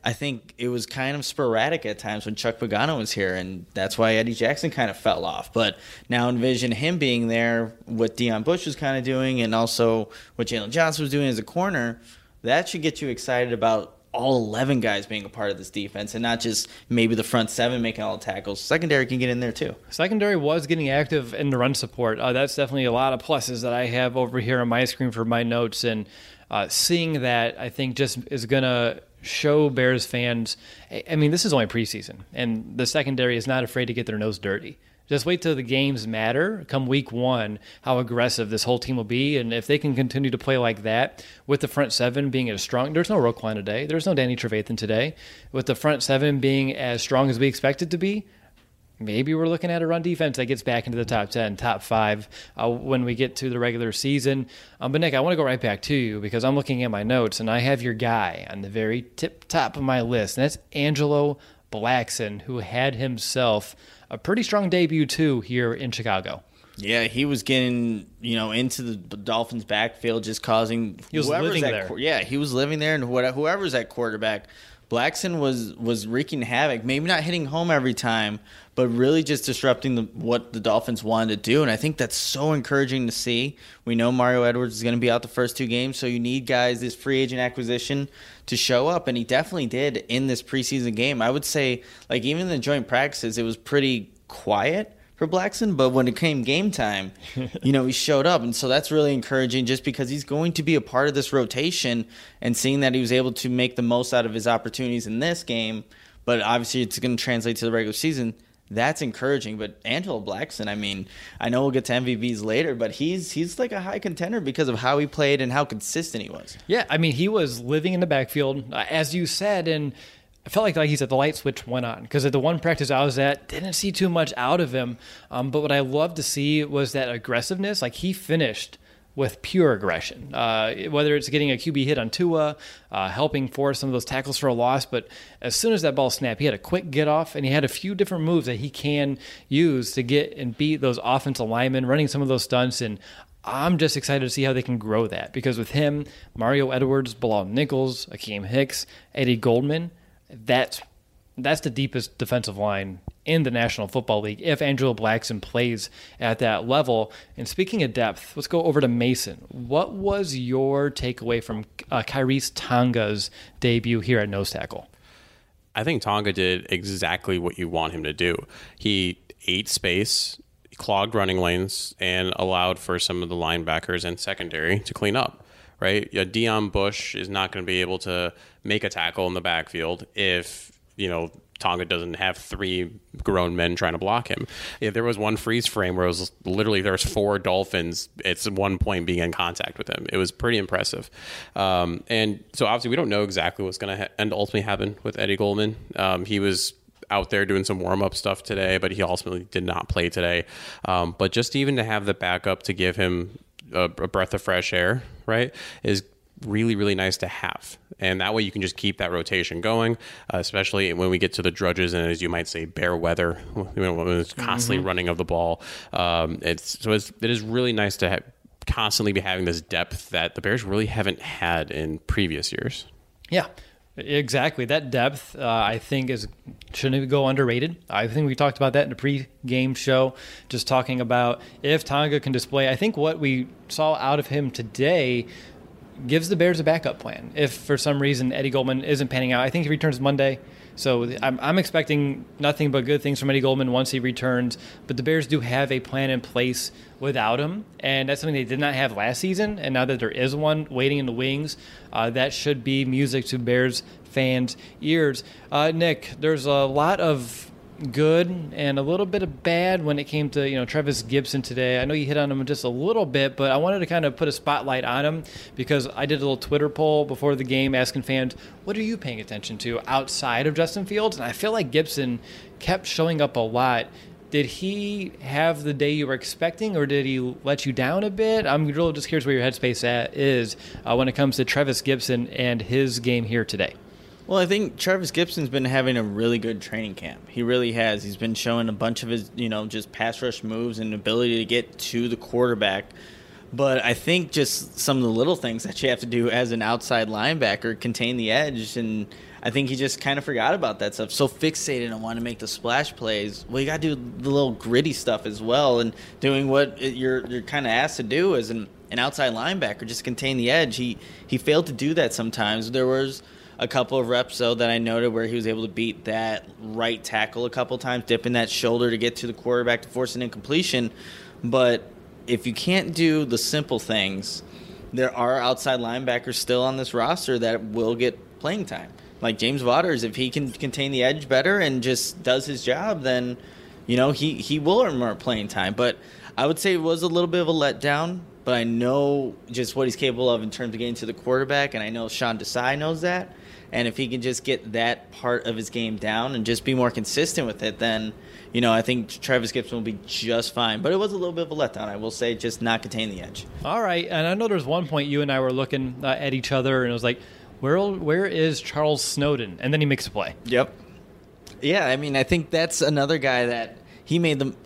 I think it was kind of sporadic at times when Chuck Pagano was here, and that's why Eddie Jackson kind of fell off. But now envision him being there, what Deon Bush was kind of doing, and also what Jaylon Johnson was doing as a corner. That should get you excited about all 11 guys being a part of this defense and not just maybe the front seven making all the tackles. Secondary can get in there too. Secondary was getting active in the run support. Uh, that's definitely a lot of pluses that I have over here on my screen for my notes. And uh, seeing that, I think, just is going to show Bears fans. I mean, this is only preseason, and the secondary is not afraid to get their nose dirty. Just wait till the games matter. Come week one, how aggressive this whole team will be, and if they can continue to play like that with the front seven being as strong. There's no Roquan today. There's no Danny Trevathan today. With the front seven being as strong as we expect it to be, maybe we're looking at a run defense that gets back into the top 10, top five uh, when we get to the regular season. Um, but, Nick, I want to go right back to you because I'm looking at my notes and I have your guy on the very tip top of my list, and that's Angelo Blackson, who had himself a pretty strong debut too here in Chicago. Yeah, he was getting you know into the Dolphins' backfield, just causing he was living there. yeah, he was living there, and whoever's at quarterback Blackson was was wreaking havoc. Maybe not hitting home every time, but really just disrupting the, what the Dolphins wanted to do. And I think that's so encouraging to see. We know Mario Edwards is going to be out the first two games, so you need guys this free agent acquisition to show up, and he definitely did in this preseason game. I would say, like even in the joint practices, it was pretty quiet for Blackson, but when it came game time, you know, he showed up. And so that's really encouraging just because he's going to be a part of this rotation and seeing that he was able to make the most out of his opportunities in this game, but obviously it's going to translate to the regular season. That's encouraging, but Angelo Blackson, I mean, I know we'll get to MVPs later, but he's he's like a high contender because of how he played and how consistent he was. Yeah, I mean, he was living in the backfield, uh, as you said, and I felt like, like he said, the light switch went on because at the one practice I was at, didn't see too much out of him. Um, but what I loved to see was that aggressiveness. Like he finished with pure aggression, uh, whether it's getting a QB hit on Tua, uh, helping force some of those tackles for a loss. But as soon as that ball snapped, he had a quick get off and he had a few different moves that he can use to get and beat those offensive linemen, running some of those stunts. And I'm just excited to see how they can grow that because with him, Mario Edwards, Bilal Nichols, Akiem Hicks, Eddie Goldman, that's that's the deepest defensive line in the National Football League if Angelo Blackson plays at that level. And speaking of depth, let's go over to Mason. What was your takeaway from uh, Tonga's debut here at nose tackle? I think Tonga did exactly what you want him to do. He ate space, clogged running lanes, and allowed for some of the linebackers and secondary to clean up right? Yeah, Deon Bush is not going to be able to make a tackle in the backfield if you know Tonga doesn't have three grown men trying to block him. If there was one freeze frame where it was literally there's four dolphins at one point being in contact with him. It was pretty impressive. Um, and so obviously we don't know exactly what's going to ha- end ultimately happen with Eddie Goldman. Um, he was out there doing some warm up stuff today, but he ultimately did not play today. Um, but just even to have the backup to give him a, a breath of fresh air, right, is really really nice to have and that way you can just keep that rotation going uh, especially when we get to the drudges and as you might say bare weather when it's constantly mm-hmm. running of the ball um, it's so it's, it is really nice to have, constantly be having this depth that the bears really haven't had in previous years yeah Exactly. That depth, uh, I think, is shouldn't go underrated. I think we talked about that in the pre-game show, just talking about if Tonga can display. I think what we saw out of him today gives the Bears a backup plan. If for some reason Eddie Goldman isn't panning out, I think he returns Monday. So I'm, I'm expecting nothing but good things from Eddie Goldman once he returns. But the Bears do have a plan in place without him, and that's something they did not have last season. And now that there is one waiting in the wings, uh, that should be music to Bears fans' ears. Uh, Nick, there's a lot of good and a little bit of bad when it came to you know Trevis Gipson today. I know you hit on him just a little bit, but I wanted to kind of put a spotlight on him because I did a little Twitter poll before the game asking fans, "What are you paying attention to outside of Justin Fields?" And I feel like Gipson kept showing up a lot. Did he have the day you were expecting, or did he let you down a bit? I'm really just curious where your headspace at is uh, when it comes to Trevis Gipson and his game here today. Well, I think Trevis Gipson's been having a really good training camp. He really has. He's been showing a bunch of his, you know, just pass rush moves and ability to get to the quarterback. But I think just some of the little things that you have to do as an outside linebacker contain the edge. And I think he just kind of forgot about that stuff. So fixated on wanting to make the splash plays. Well, you got to do the little gritty stuff as well and doing what you're, you're kind of asked to do as an, an outside linebacker, just contain the edge. He, he failed to do that sometimes. There was – a couple of reps though that I noted where he was able to beat that right tackle a couple times, dipping that shoulder to get to the quarterback to force an incompletion. But if you can't do the simple things, there are outside linebackers still on this roster that will get playing time. Like James Waters, if he can contain the edge better and just does his job, then you know he he will earn more playing time. But I would say it was a little bit of a letdown. But I know just what he's capable of in terms of getting to the quarterback, and I know Sean Desai knows that. And if he can just get that part of his game down and just be more consistent with it, then you know I think Trevis Gipson will be just fine. But it was a little bit of a letdown, I will say, just not contain the edge. All right, and I know there's one point you and I were looking uh, at each other, and it was like, where where is Charles Snowden? And then he makes a play. Yep. Yeah, I mean, I think that's another guy that he made them.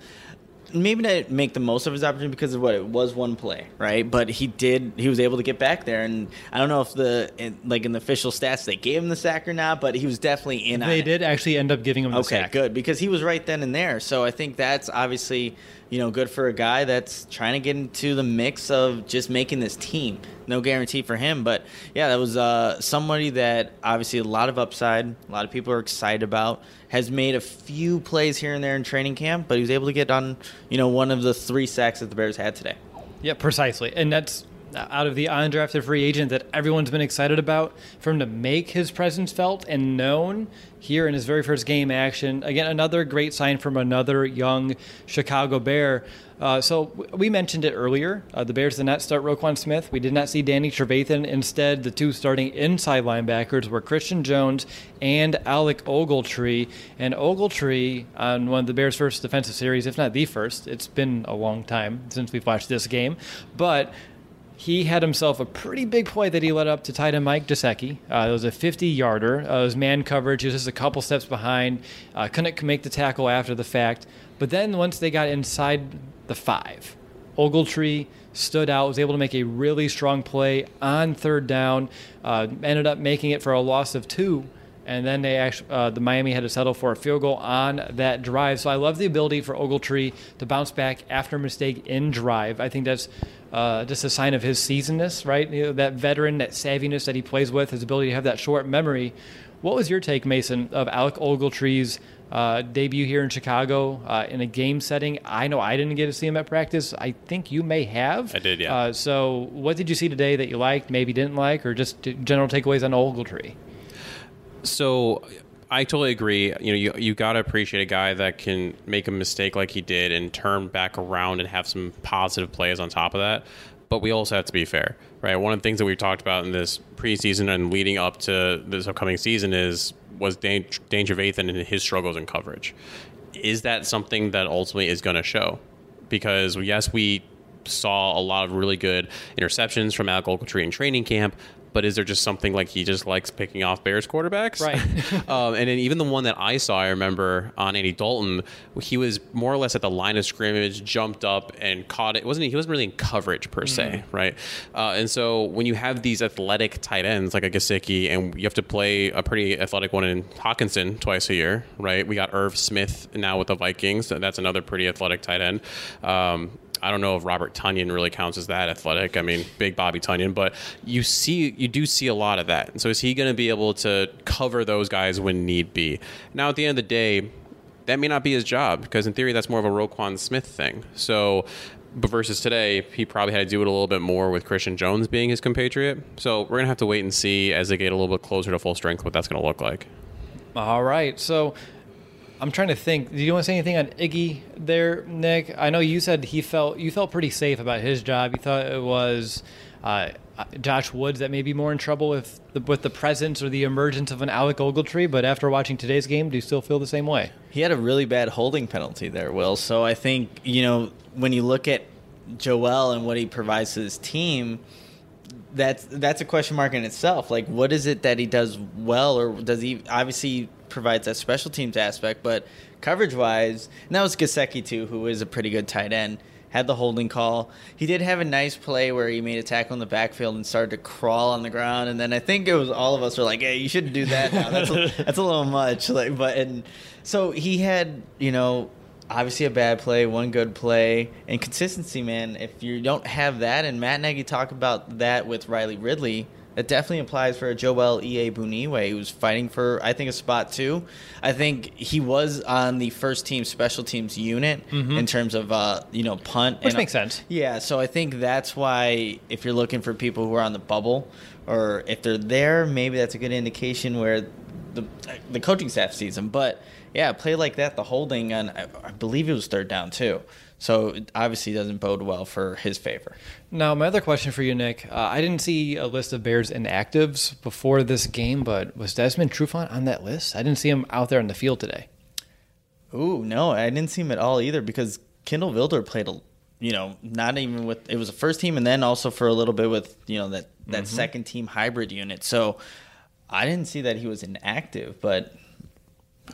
Maybe not make the most of his opportunity because of what it was one play, right? But he did. He was able to get back there, and I don't know if the in, like in the official stats they gave him the sack or not, but he was definitely in. on They it. did actually end up giving him the Okay, sack. good because he was right then and there. So I think that's obviously you know good for a guy that's trying to get into the mix of just making this team. No guarantee for him, but yeah, that was uh, somebody that obviously a lot of upside. A lot of people are excited about. Has made a few plays here and there in training camp, but he was able to get on you know one of the three sacks that the Bears had today. Yeah, precisely. And that's out of the undrafted free agent that everyone's been excited about for him to make his presence felt and known here in his very first game action. Again, another great sign from another young Chicago Bear. Uh, so we mentioned it earlier. Uh, the Bears did not start Roquan Smith. We did not see Danny Trevathan. Instead, the two starting inside linebackers were Christian Jones and Alec Ogletree. And Ogletree, on one of the Bears' first defensive series, if not the first, it's been a long time since we've watched this game, but he had himself a pretty big play that he led up to tight end Mike Gesicki. Uh, it was a 50 yarder. Uh, it was man coverage. He was just a couple steps behind. Uh, couldn't make the tackle after the fact. But then once they got inside the five, Ogletree stood out, was able to make a really strong play on third down, uh, ended up making it for a loss of two. And then they actually, uh, the Miami had to settle for a field goal on that drive. So I love the ability for Ogletree to bounce back after a mistake in drive. I think that's uh, just a sign of his seasonedness, right? You know, that veteran, that savviness that he plays with, his ability to have that short memory. What was your take, Mason, of Alec Ogletree's uh, debut here in Chicago uh, in a game setting? I know I didn't get to see him at practice. I think you may have. I did, yeah. Uh, so, what did you see today that you liked, maybe didn't like, or just general takeaways on Ogletree? So I totally agree. You know, you you got to appreciate a guy that can make a mistake like he did and turn back around and have some positive plays on top of that. But we also have to be fair, right? One of the things that we talked about in this preseason and leading up to this upcoming season is was Dan- Danny Trevathan and his struggles in coverage. Is that something that ultimately is going to show? Because yes, we saw a lot of really good interceptions from Alec Ogletree in training camp, but is there just something like he just likes picking off Bears quarterbacks? Right. um, and then even the one that I saw, I remember on Andy Dalton, he was more or less at the line of scrimmage, jumped up and caught it. wasn't He he wasn't really in coverage per se, right? Uh, and so when you have these athletic tight ends like a Gesicki, and you have to play a pretty athletic one in Hockenson twice a year, right? We got Irv Smith now with the Vikings. That's another pretty athletic tight end. Um, I don't know if Robert Tonyan really counts as that athletic. I mean, big Bobby Tonyan, but you see, you do see a lot of that. And so, is he going to be able to cover those guys when need be? Now, at the end of the day, that may not be his job because, in theory, that's more of a Roquan Smith thing. So, but versus today, he probably had to do it a little bit more with Christian Jones being his compatriot. So, we're going to have to wait and see as they get a little bit closer to full strength what that's going to look like. All right. So I'm trying to think. Do you want to say anything on Iggy there, Nick? I know you said he felt you felt pretty safe about his job. You thought it was uh, Josh Woods that may be more in trouble with the, with the presence or the emergence of an Alec Ogletree. But after watching today's game, do you still feel the same way? He had a really bad holding penalty there, Will. So I think, you know, when you look at Joel and what he provides to his team, that's that's a question mark in itself. Like, what is it that he does well, or does he obviously provides that special teams aspect, but coverage wise, and that was Gesicki too, who is a pretty good tight end. Had the holding call. He did have a nice play where he made a tackle in the backfield and started to crawl on the ground. And then I think it was all of us were like, "Hey, you shouldn't do that now. That's a, that's a little much." Like, but and so he had, you know, obviously a bad play, one good play, and consistency, man. If you don't have that, and Matt Nagy talked about that with Riley Ridley, that definitely applies for Joel Iyiegbuniwe, who's fighting for, I think, a spot too. I think he was on the first team special teams unit in terms of, uh, you know, punt. Mm-hmm. Which and- makes sense. Yeah, so I think that's why if you're looking for people who are on the bubble, or if they're there, maybe that's a good indication where the the coaching staff sees them. But yeah, play like that, the holding on, I, I believe it was third down too. So it obviously doesn't bode well for his favor. Now, my other question for you, Nick. Uh, I didn't see a list of Bears inactives before this game, but was Desmond Trufant on that list? I didn't see him out there in the field today. Ooh, no, I didn't see him at all either because Kindle Vildor played a, you know, not even with it was a first team and then also for a little bit with you know that that second team hybrid unit. So I didn't see that he was inactive, but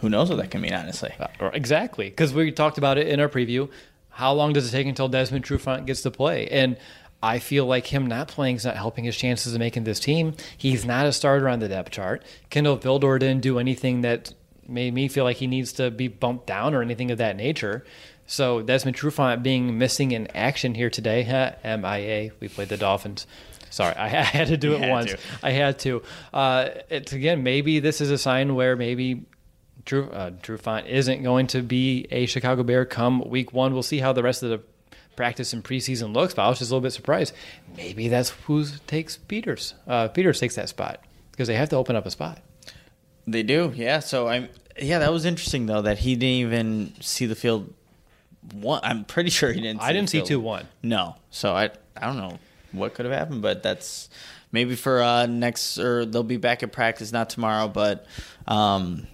who knows what that can mean, honestly. Uh, Exactly, because we talked about it in our preview. how long does it take until Desmond Trufant gets to play? And I feel like him not playing is not helping his chances of making this team. He's not a starter on the depth chart. Kindle Vildor didn't do anything that made me feel like he needs to be bumped down or anything of that nature. So Desmond Trufant being missing in action here today, huh? MIA. We played the Dolphins. Sorry, I had to do it once. to. I had to. Uh, it's again, maybe this is a sign where maybe Drew uh, Trufant isn't going to be a Chicago Bear come week one. We'll see how the rest of the practice and preseason looks. But I was just a little bit surprised. Maybe that's who takes Peters. Uh, Peters takes that spot because they have to open up a spot. They do, yeah. So I'm, yeah, that was interesting though that he didn't even see the field. One, I'm pretty sure he didn't. I didn't see two one. No, so I I don't know what could have happened, but that's maybe for uh next or they'll be back at practice not tomorrow, but um.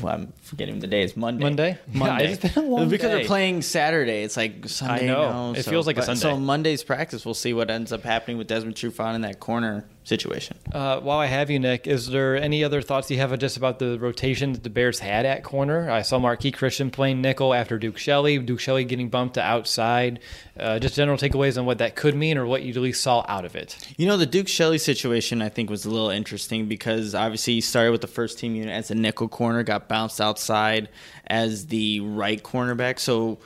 Well, I'm forgetting the day. It's Monday. Monday? Yeah, Monday. it's been a long because day. they're playing Saturday. It's like Sunday. I know. now, It so- feels like a Sunday. So Monday's practice, we'll see what ends up happening with Desmond Trufant in that corner situation. Uh, while I have you, Nick, is there any other thoughts you have just about the rotation that the Bears had at corner? I saw Marquis Christian playing nickel after Duke Shelley, Duke Shelley getting bumped to outside. Uh, just general takeaways on what that could mean or what you at least saw out of it. You know, the Duke Shelley situation I think was a little interesting because obviously he started with the first team unit as a nickel corner, got bounced outside as the right cornerback. So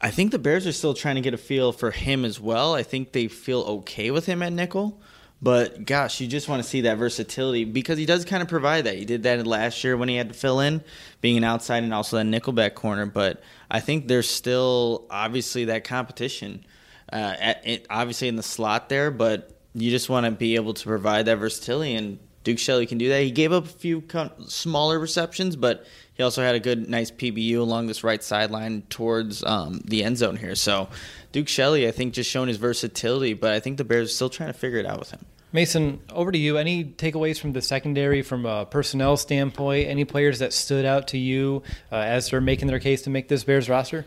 I think the Bears are still trying to get a feel for him as well. I think they feel okay with him at nickel. But gosh, you just want to see that versatility because he does kind of provide that. He did that last year when he had to fill in, being an outside and also that nickelback corner. But I think there's still obviously that competition, uh, at, it, obviously in the slot there. But you just want to be able to provide that versatility, and Duke Shelley can do that. He gave up a few smaller receptions, but he also had a good, nice PBU along this right sideline towards um, the end zone here. So Duke Shelley, I think, just showing his versatility, but I think the Bears are still trying to figure it out with him. Mason, over to you. Any takeaways from the secondary from a personnel standpoint? Any players that stood out to you uh, as they're making their case to make this Bears roster?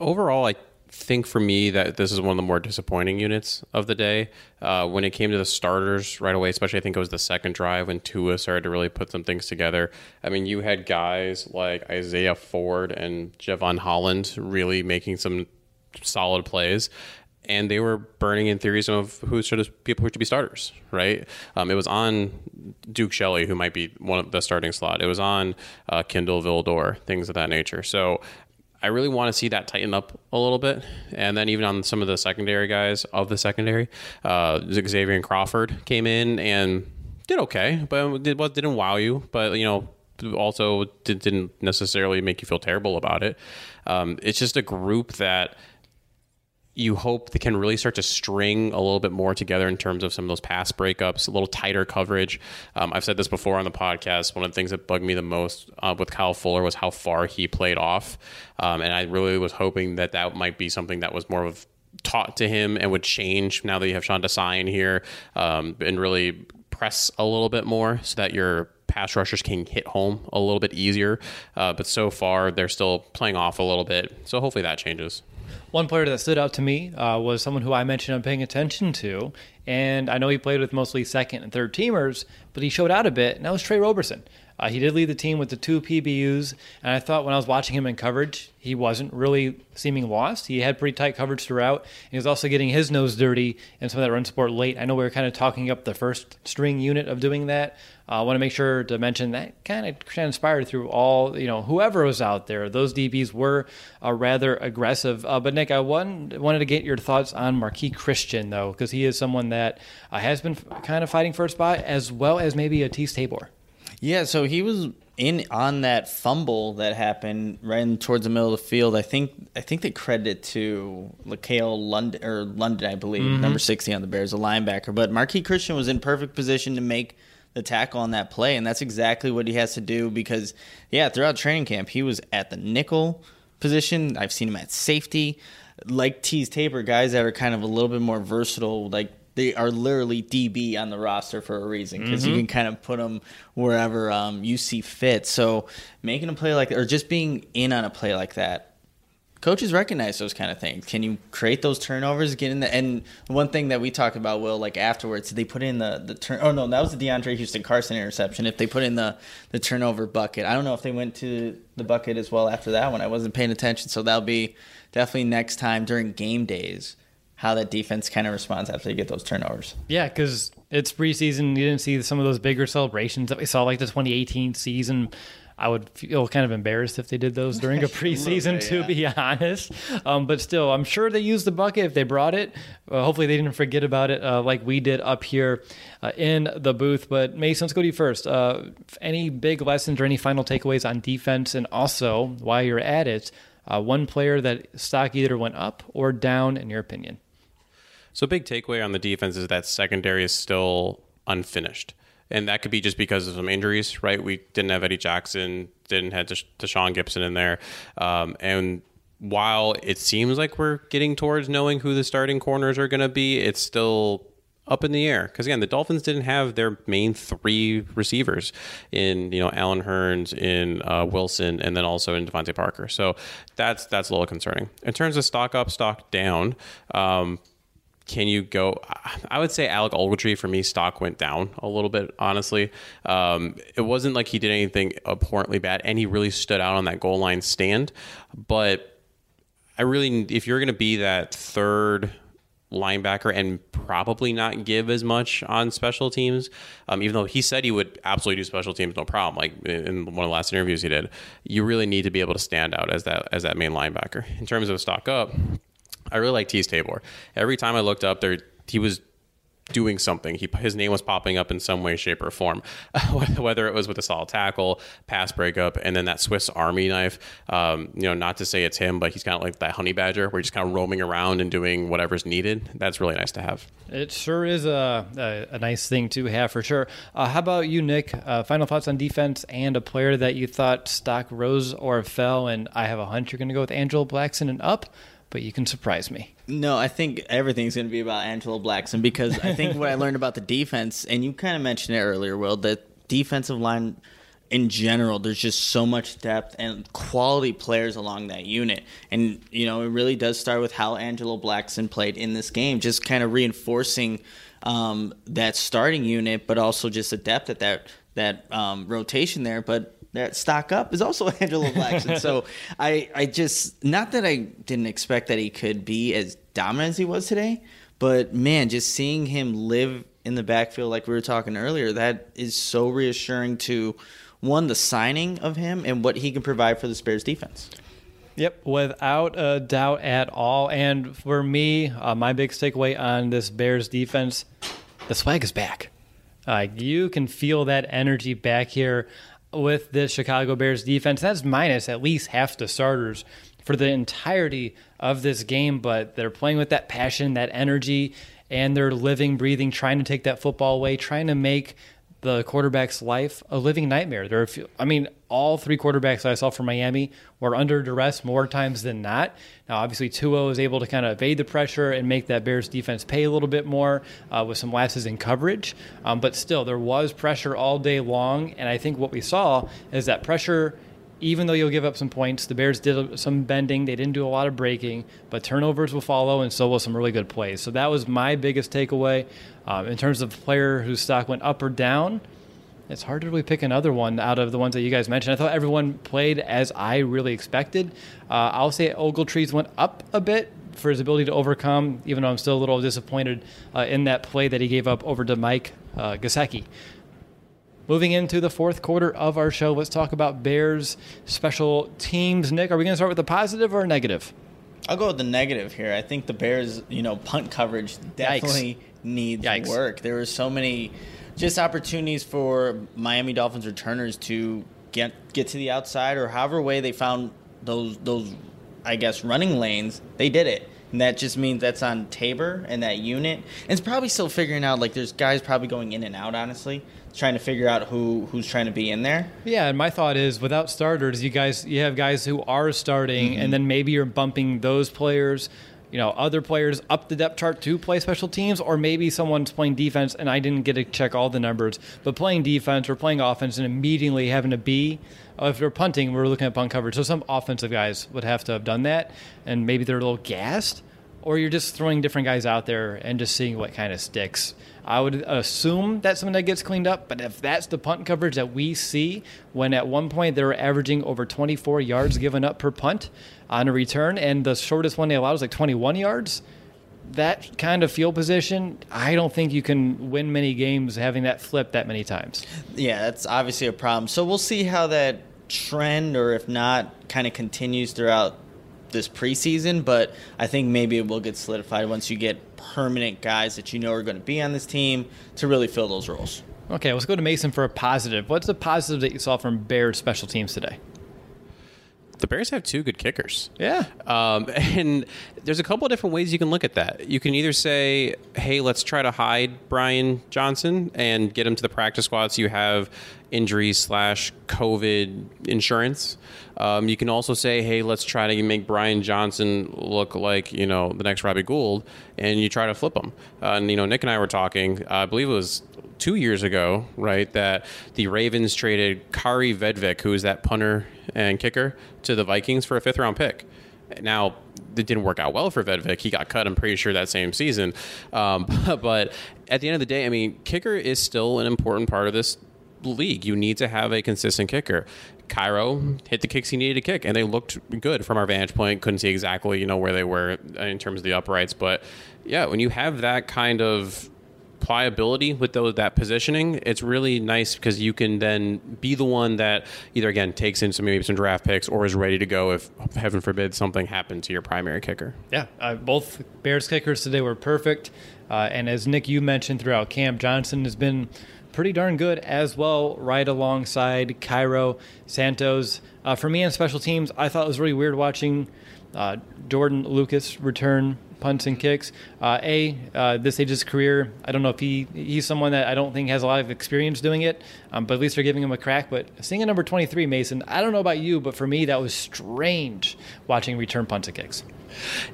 overall, I think for me that this is one of the more disappointing units of the day. Uh, when it came to the starters right away, especially I think it was the second drive when Tua started to really put some things together. I mean, you had guys like Isaiah Ford and Javon Holland really making some solid plays. And they were burning in theories of who should people who should be starters, right? Um, it was on Duke Shelley, who might be one of the starting slot. It was on uh, Kindle Vildor, things of that nature. So I really want to see that tighten up a little bit. And then even on some of the secondary guys of the secondary, uh, Xavier and Crawford came in and did okay, but did what didn't wow you. But you know, also did, didn't necessarily make you feel terrible about it. Um, it's just a group that you hope they can really start to string a little bit more together in terms of some of those pass breakups, a little tighter coverage. Um, I've said this before on the podcast. One of the things that bugged me the most uh, with Kyle Fuller was how far he played off, um, and I really was hoping that that might be something that was more of taught to him and would change now that you have Sean Desai in here um, and really press a little bit more so that your pass rushers can hit home a little bit easier. Uh, but so far, they're still playing off a little bit. So hopefully that changes. One player that stood out to me uh, was someone who I mentioned I'm paying attention to, and I know he played with mostly second and third teamers, but he showed out a bit, and that was Tre Roberson. Uh, he did lead the team with the two PBUs, and I thought when I was watching him in coverage, he wasn't really seeming lost. He had pretty tight coverage throughout. He was also getting his nose dirty in some of that run support late. I know we were kind of talking up the first string unit of doing that. Uh, I want to make sure to mention that kind of transpired through all, you know, whoever was out there. Those DBs were uh, rather aggressive. Uh, but Nick, I won- wanted to get your thoughts on Marquis Christian, though, because he is someone that uh, has been f- kind of fighting for a spot, as well as maybe a Teez Tabor. Yeah, so he was in on that fumble that happened right in towards the middle of the field. I think I think they credit it to LaCale London or London, I believe, number sixty on the Bears, a linebacker. But Marquis Christian was in perfect position to make the tackle on that play, and that's exactly what he has to do because yeah, throughout training camp he was at the nickel position. I've seen him at safety. Like Teez Tabor, guys that are kind of a little bit more versatile, like they are literally DB on the roster for a reason because you can kind of put them wherever um, you see fit. So making a play like or just being in on a play like that, coaches recognize those kind of things. Can you create those turnovers, get in the and one thing that we talked about, Will, like afterwards, they put in the the turn. Oh no, that was the DeAndre Houston Carson interception. If they put in the the turnover bucket, I don't know if they went to the bucket as well after that one. I wasn't paying attention, so that'll be definitely next time during game days how that defense kind of responds after they get those turnovers. Yeah, because it's preseason. You didn't see some of those bigger celebrations that we saw, like the 2018 season. I would feel kind of embarrassed if they did those during a preseason, bit, to yeah. be honest. Um, but still, I'm sure they used the bucket if they brought it. Uh, hopefully, they didn't forget about it uh, like we did up here uh, in the booth. But Mason, let's go to you first. Uh, any big lessons or any final takeaways on defense? And also, while you're at it, uh, one player that stock either went up or down, in your opinion? So, big takeaway on the defense is that secondary is still unfinished. And that could be just because of some injuries, right? We didn't have Eddie Jackson, didn't have Desha- Deshaun Gibson in there. Um, and while it seems like we're getting towards knowing who the starting corners are going to be, it's still up in the air. Because again, the Dolphins didn't have their main three receivers in you know Allen Hurns, in uh, Wilson, and then also in DeVante Parker. So that's that's a little concerning. In terms of stock up, stock down. Um, can you go? I would say Alec Ogletree for me, stock went down a little bit, honestly. Um, it wasn't like he did anything abhorrently bad, and he really stood out on that goal line stand. But I really, if you're going to be that third linebacker and probably not give as much on special teams, um, even though he said he would absolutely do special teams, no problem. Like in one of the last interviews he did, you really need to be able to stand out as that as that main linebacker. In terms of stock up, I really like Teez Tabor. Every time I looked up there, he was doing something. He, his name was popping up in some way, shape, or form, whether it was with a solid tackle, pass breakup, and then that Swiss Army knife. Um, you know, not to say it's him, but he's kind of like that honey badger where he's just kind of roaming around and doing whatever's needed. That's really nice to have. It sure is a, a, a nice thing to have for sure. Uh, how about you, Nick? Uh, final thoughts on defense and a player that you thought stock rose or fell? And I have a hunch you're going to go with Angelo Blackson and up, but you can surprise me. No, I think everything's going to be about Angelo Blackson because I think what I learned about the defense, and you kind of mentioned it earlier, Will, that defensive line in general, there's just so much depth and quality players along that unit. And, you know, it really does start with how Angelo Blackson played in this game, just kind of reinforcing um, that starting unit, but also just the depth at that, that um, rotation there. But that stock up is also Angelo Blackson. so I, I just not that I didn't expect that he could be as dominant as he was today, but man, just seeing him live in the backfield like we were talking earlier, that is so reassuring to one the signing of him and what he can provide for the Bears defense. Yep, without a doubt at all. And for me, uh, my biggest takeaway on this Bears defense, the swag is back. Uh, you can feel that energy back here with this Chicago Bears defense. That's minus at least half the starters for the entirety of this game, but they're playing with that passion, that energy, and they're living, breathing, trying to take that football away, trying to make the quarterback's life a living nightmare. There, are, few, I mean, all three quarterbacks I saw from Miami were under duress more times than not. Now, obviously, Tua was able to kind of evade the pressure and make that Bears defense pay a little bit more uh, with some lapses in coverage. Um, but still, there was pressure all day long, and I think what we saw is that pressure even though you'll give up some points, the Bears did some bending. They didn't do a lot of breaking, but turnovers will follow, and so will some really good plays. So that was my biggest takeaway. Um, in terms of player whose stock went up or down, it's hard to really pick another one out of the ones that you guys mentioned. I thought everyone played as I really expected. Uh, I'll say Ogletree's went up a bit for his ability to overcome, even though I'm still a little disappointed uh, in that play that he gave up over to Mike uh, Gesicki. Moving into the fourth quarter of our show, let's talk about Bears special teams. Nick, are we going to start with a positive or a negative? I'll go with the negative here. I think the Bears, you know, punt coverage definitely Yikes. needs Yikes. work. There were so many just opportunities for Miami Dolphins returners to get get to the outside or however way they found those those I guess running lanes. They did it. And that just means that's on Tabor and that unit. And it's probably still figuring out like there's guys probably going in and out honestly, trying to figure out who who's trying to be in there. Yeah, and my thought is without starters, you guys you have guys who are starting mm-hmm. and then maybe you're bumping those players. You know other players up the depth chart to play special teams, or maybe someone's playing defense and I didn't get to check all the numbers, but playing defense or playing offense and immediately having to be. uh, If they're punting, we're looking at punt coverage. So some offensive guys would have to have done that, and maybe they're a little gassed, or you're just throwing different guys out there and just seeing what kind of sticks. I would assume that's something that gets cleaned up, but if that's the punt coverage that we see, when at one point they were averaging over 24 yards given up per punt on a return, and the shortest one they allowed was like 21 yards, that kind of field position, I don't think you can win many games having that flip that many times. Yeah, that's obviously a problem. So we'll see how that trend, or if not, kind of continues throughout this preseason. But I think maybe it will get solidified once you get permanent guys that you know are going to be on this team to really fill those roles. Okay, let's go to Mason for a positive. What's the positive that you saw from Bears special teams today? The Bears have two good kickers. Yeah. Um, and there's a couple of different ways you can look at that. You can either say, hey, let's try to hide Brian Johnson and get him to the practice squad so you have injury slash COVID insurance. Um, you can also say, hey, let's try to make Brian Johnson look like, you know, the next Robbie Gould, and you try to flip him. Uh, and, you know, Nick and I were talking, uh, I believe it was two years ago, right, that the Ravens traded Kaare Vedvik, who is that punter and kicker, to the Vikings for a fifth round pick. Now, it didn't work out well for Vedvik. He got cut, I'm pretty sure, that same season. Um, but at the end of the day, I mean, kicker is still an important part of this league. You need to have a consistent kicker. Cairo hit the kicks he needed to kick, and they looked good from our vantage point. Couldn't see exactly, you know, where they were in terms of the uprights, but yeah, when you have that kind of pliability with those, that positioning, it's really nice because you can then be the one that either again takes in some maybe some draft picks or is ready to go if heaven forbid something happened to your primary kicker. Yeah, uh, both Bears kickers today were perfect. Uh, and as Nick, you mentioned throughout camp, Johnson has been pretty darn good as well, right alongside Cairo Santos. Uh, for me on special teams, I thought it was really weird watching uh, Jordan Lucas return punts and kicks. Uh, a, uh, this age of his career, I don't know if he he's someone that I don't think has a lot of experience doing it, um, but at least they're giving him a crack. But seeing a number 23, Mason, I don't know about you, but for me, that was strange watching return punts and kicks.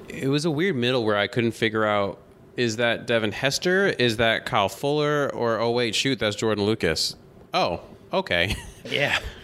It was a weird middle where I couldn't figure out is that Devin Hester, is that Kyle Fuller, or oh wait, shoot, that's Jordan Lucas. Oh, okay. Yeah.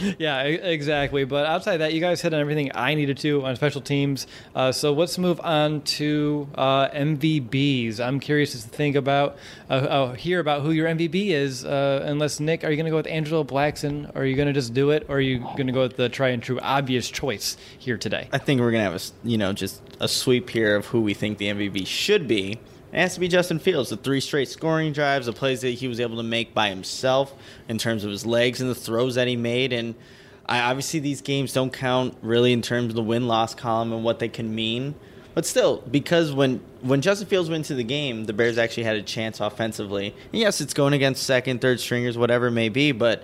Yeah, exactly. But outside that, you guys hit on everything I needed to on special teams. Uh, so let's move on to uh, MVBs. I'm curious to think about, uh, uh, hear about who your MVP is. Uh, unless Nick, are you going to go with Angelo Blackson? Or are you going to just do it? Or are you going to go with the try and true obvious choice here today? I think we're gonna have a you know just a sweep here of who we think the MVP should be. It has to be Justin Fields. The three straight scoring drives, the plays that he was able to make by himself in terms of his legs and the throws that he made. And I, obviously, these games don't count really in terms of the win loss column and what they can mean. But still, because when when Justin Fields went into the game, the Bears actually had a chance offensively. And yes, it's going against second, third stringers, whatever it may be, but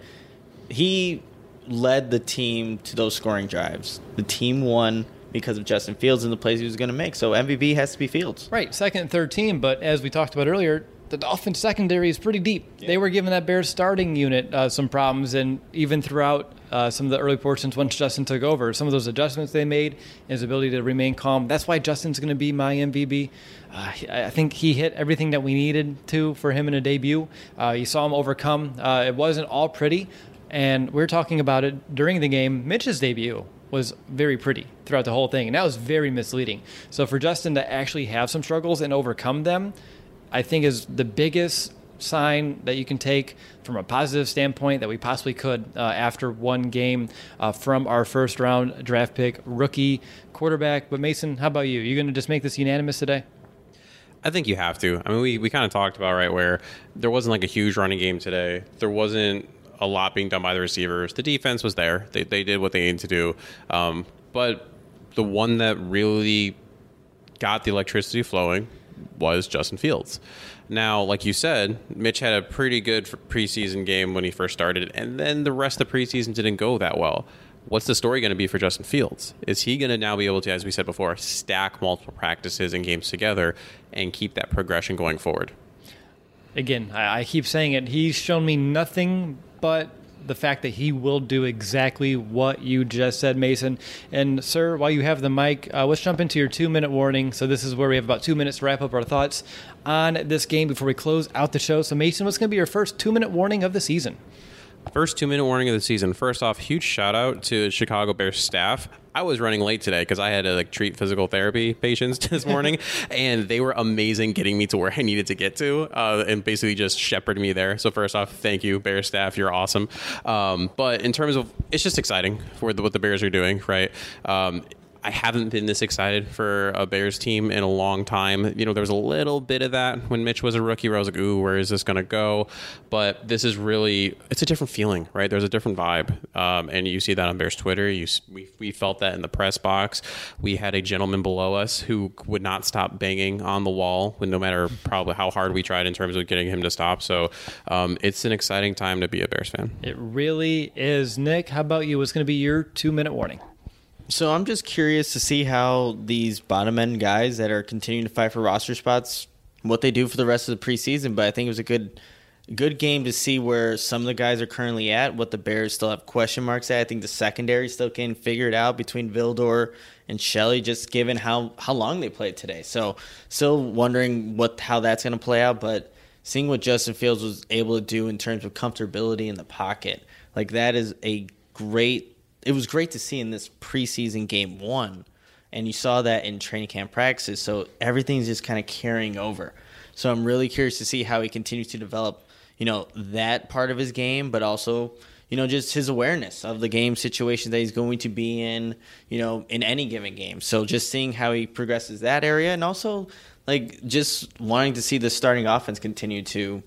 he led the team to those scoring drives. The team won because of Justin Fields and the plays he was going to make. So MVP has to be Fields. Right, second and third team. But as we talked about earlier, the Dolphins secondary is pretty deep. They were giving that Bears starting unit uh, some problems, and even throughout uh, some of the early portions once Justin took over, some of those adjustments they made, his ability to remain calm. That's why Justin's going to be my MVP. Uh, I think he hit everything that we needed to for him in a debut. Uh, you saw him overcome. Uh, it wasn't all pretty, and we are talking about it during the game. Mitch's debut was very pretty throughout the whole thing, and that was very misleading. So for Justin to actually have some struggles and overcome them, I think is the biggest sign that you can take from a positive standpoint that we possibly could uh, after one game uh, from our first round draft pick rookie quarterback. But Mason, how about you? You going to just make this unanimous today? I think you have to. I mean, we, we kind of talked about right where there wasn't like a huge running game today. There wasn't a lot being done by the receivers. The defense was there. They, they did what they needed to do. Um, but the one that really got the electricity flowing was Justin Fields. Now, like you said, Mitch had a pretty good preseason game when he first started, and then the rest of the preseason didn't go that well. What's the story going to be for Justin Fields? Is he going to now be able to, as we said before, stack multiple practices and games together and keep that progression going forward? Again, I, I keep saying it. He's shown me nothing but the fact that he will do exactly what you just said, Mason. And, sir, while you have the mic, uh, let's jump into your two minute warning. So, this is where we have about two minutes to wrap up our thoughts on this game before we close out the show. So, Mason, what's going to be your first two minute warning of the season? First two minute warning of the season. First off, huge shout out to Chicago Bears staff. I was running late today because I had to like treat physical therapy patients this morning, and they were amazing getting me to where I needed to get to, uh, and basically just shepherded me there. So first off, thank you, Bears staff. You're awesome. Um, but in terms of, it's just exciting for the, what the Bears are doing, right? Um, I haven't been this excited for a Bears team in a long time. You know, there was a little bit of that when Mitch was a rookie where I was like, ooh, where is this going to go? But this is really, it's a different feeling, right? There's a different vibe. Um, and you see that on Bears Twitter. You, we, we felt that in the press box. We had a gentleman below us who would not stop banging on the wall, no matter probably how hard we tried in terms of getting him to stop. So um, it's an exciting time to be a Bears fan. It really is. Nick, how about you? What's going to be your two minute warning? So I'm just curious to see how these bottom end guys that are continuing to fight for roster spots, what they do for the rest of the preseason. But I think it was a good, good game to see where some of the guys are currently at. What the Bears still have question marks at. I think the secondary still can figure it out between Vildor and Shelley, just given how how long they played today. So still wondering what how that's going to play out. But seeing what Justin Fields was able to do in terms of comfortability in the pocket, like that is a great it was great to see in this preseason game one, and you saw that in training camp practices. So everything's just kind of carrying over. So I'm really curious to see how he continues to develop, you know, that part of his game, but also, you know, just his awareness of the game situation that he's going to be in, you know, in any given game. So just seeing how he progresses that area, and also like just wanting to see the starting offense continue to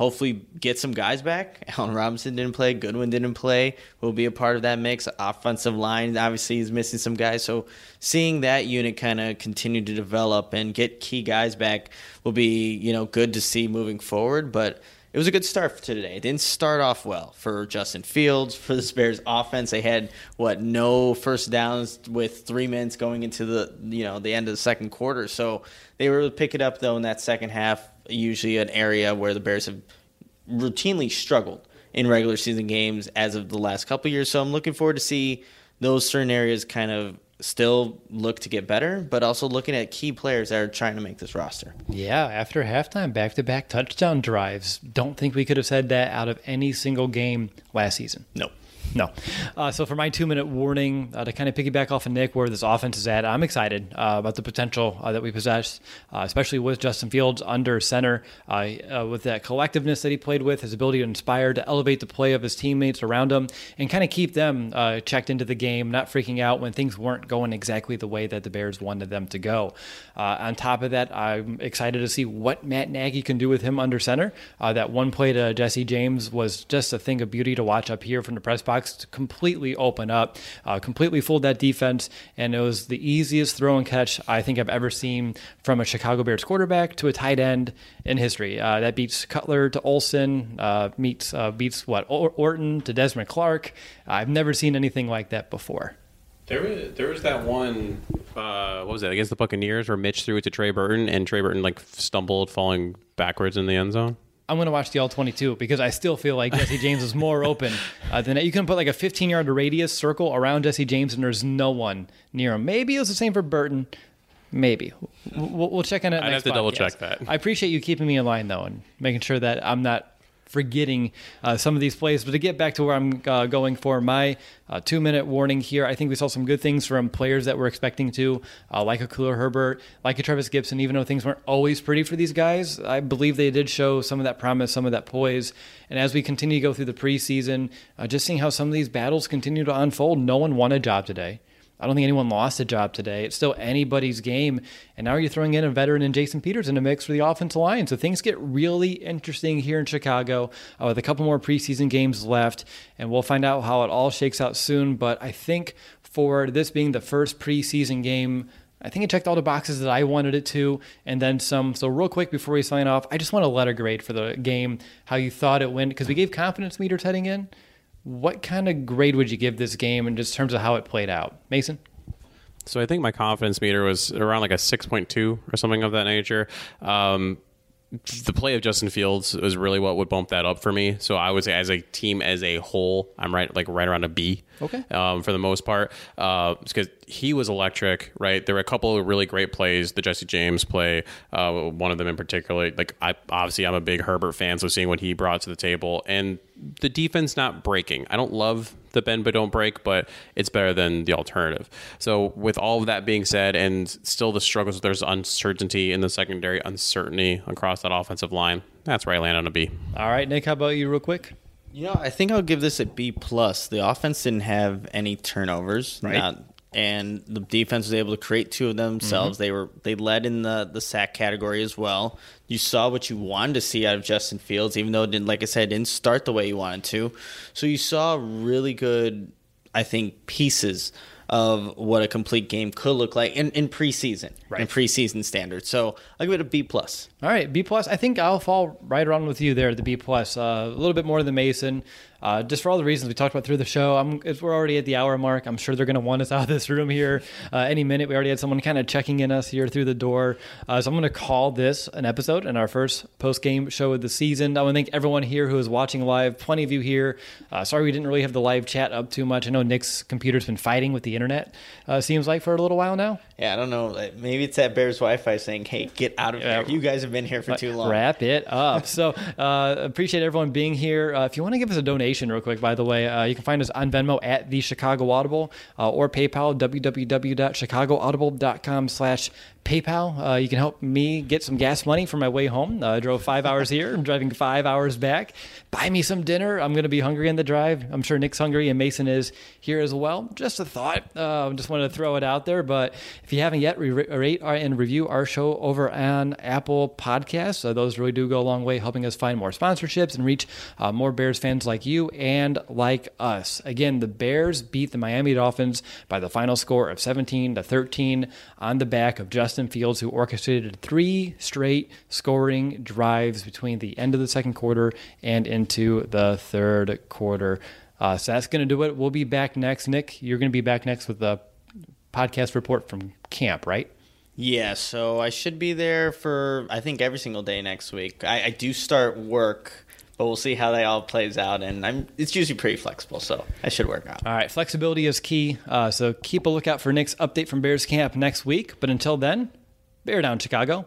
hopefully get some guys back. Allen Robinson didn't play. Goodwin didn't play. Will be a part of that mix. Offensive line obviously is missing some guys. So seeing that unit kind of continue to develop and get key guys back will be you know good to see moving forward. But it was a good start for today. It didn't start off well for Justin Fields for the Bears offense. They had what no first downs with three minutes going into the you know the end of the second quarter. So they were able to pick it up though in that second half usually an area where the Bears have routinely struggled in regular season games as of the last couple years. So I'm looking forward to see those certain areas kind of still look to get better, but also looking at key players that are trying to make this roster. Yeah, after halftime, back to back touchdown drives. Don't think we could have said that out of any single game last season. Nope. No. Uh, so for my two minute warning, uh, to kind of piggyback off of Nick, where this offense is at, I'm excited uh, about the potential uh, that we possess, uh, especially with Justin Fields under center, uh, with that collectiveness that he played with, his ability to inspire, to elevate the play of his teammates around him, and kind of keep them checked into the game, not freaking out when things weren't going exactly the way that the Bears wanted them to go. on top of that, I'm excited to see what Matt Nagy can do with him under center. that one play to Jesse James was just a thing of beauty to watch up here from the press box to completely open up, uh, completely fooled that defense, and it was the easiest throw and catch I think I've ever seen from a Chicago Bears quarterback to a tight end in history. Uh, that beats Cutler to Olsen, uh, meets uh, beats what Orton to Desmond Clark. I've never seen anything like that before. There was there was that one. Uh, what was that against the Buccaneers where Mitch threw it to Trey Burton and Trey Burton like stumbled, falling backwards in the end zone. I'm going to watch the all 22 because I still feel like Jesse James is more open uh, than you can put like a 15 yard radius circle around Jesse James and there's no one near him. Maybe it was the same for Burton. Maybe we'll, we'll check on it. I'd have to podcast. double check that. I appreciate you keeping me in line though and making sure that I'm not forgetting uh, some of these plays. But to get back to where I'm uh, going for my uh, two minute warning here, I think we saw some good things from players that we're expecting to, uh, like a Khalil Herbert, like a Trevis Gipson, even though things weren't always pretty for these guys. I believe they did show some of that promise, some of that poise. And as we continue to go through the preseason, uh, just seeing how some of these battles continue to unfold, no one won a job today. I don't think anyone lost a job today. It's still anybody's game. And now you're throwing in a veteran and Jason Peters in the mix for the offensive line. So things get really interesting here in Chicago uh, with a couple more preseason games left. And we'll find out how it all shakes out soon. But I think for this being the first preseason game, I think it checked all the boxes that I wanted it to, and then some. So, real quick before we sign off, I just want a letter grade for the game, how you thought it went, because we gave confidence meters heading in. What kind of grade would you give this game in just terms of how it played out? Mason? So I think my confidence meter was around like a 6.2 or something of that nature. Um, the play of Justin Fields is really what would bump that up for me. So I would say, as a team as a whole, I'm right like right around a B. Okay. Um, for the most part, uh, because he was electric. Right. There were a couple of really great plays. The Jesse James play, uh, one of them in particular. Like I obviously I'm a big Herbert fan, so seeing what he brought to the table and the defense not breaking. I don't love the bend but don't break, but it's better than the alternative. So with all of that being said, and still the struggles, there's uncertainty in the secondary, uncertainty across that offensive line. That's where I land on a B. All right, Nick, how about you, real quick? You know, I think I'll give this a B plus. The offense didn't have any turnovers, Right. Not, and the defense was able to create two of themselves. Mm-hmm. They were they led in the the sack category as well. You saw what you wanted to see out of Justin Fields, even though it didn't, like I said, it didn't start the way you wanted to. So you saw really good, I think, pieces of what a complete game could look like in, in preseason, Right. in preseason standards. So I'll give it a B plus. All right, B plus. I think I'll fall right around with you there the B plus. Uh, a little bit more than Mason, uh, just for all the reasons we talked about through the show. I'm, we're already at the hour mark. I'm sure they're going to want us out of this room here uh, any minute. We already had someone kind of checking in us here through the door, uh, so I'm going to call this an episode and our first post game show of the season. I want to thank everyone here who is watching live. Plenty of you here. Uh, sorry we didn't really have the live chat up too much. I know Nick's computer's been fighting with the internet. Uh, seems like for a little while now. Yeah, I don't know. like, Maybe it's that Bears Wi-Fi saying, "Hey, get out of Yeah. here! You guys have been here for too long." Wrap it up. so uh, appreciate everyone being here. Uh, if you want to give us a donation, real quick, by the way, uh, you can find us on Venmo at the Chicago Audible uh, or PayPal www.chicagoaudible.com/slash PayPal. Uh, you can help me get some gas money for my way home. Uh, I drove five hours here. I'm driving five hours back. Buy me some dinner. I'm going to be hungry on the drive. I'm sure Nick's hungry and Mason is here as well. Just a thought. Uh, just wanted to throw it out there. But if you haven't yet, rate and review our show over on Apple Podcasts. Uh, those really do go a long way, helping us find more sponsorships and reach uh, more Bears fans like you and like us. Again, the Bears beat the Miami Dolphins by the final score of 17 to 13 on the back of Justin Fields, who orchestrated three straight scoring drives between the end of the second quarter and into the third quarter. Uh, so that's going to do it. We'll be back next. Nick, you're going to be back next with the podcast report from camp, right? Yeah, so I should be there for I think every single day next week. I, I do start work, but we'll see how that all plays out. And I'm it's usually pretty flexible, so I should work out. All right, flexibility is key. Uh, so keep a lookout for Nick's update from Bears camp next week. But until then, bear down, Chicago.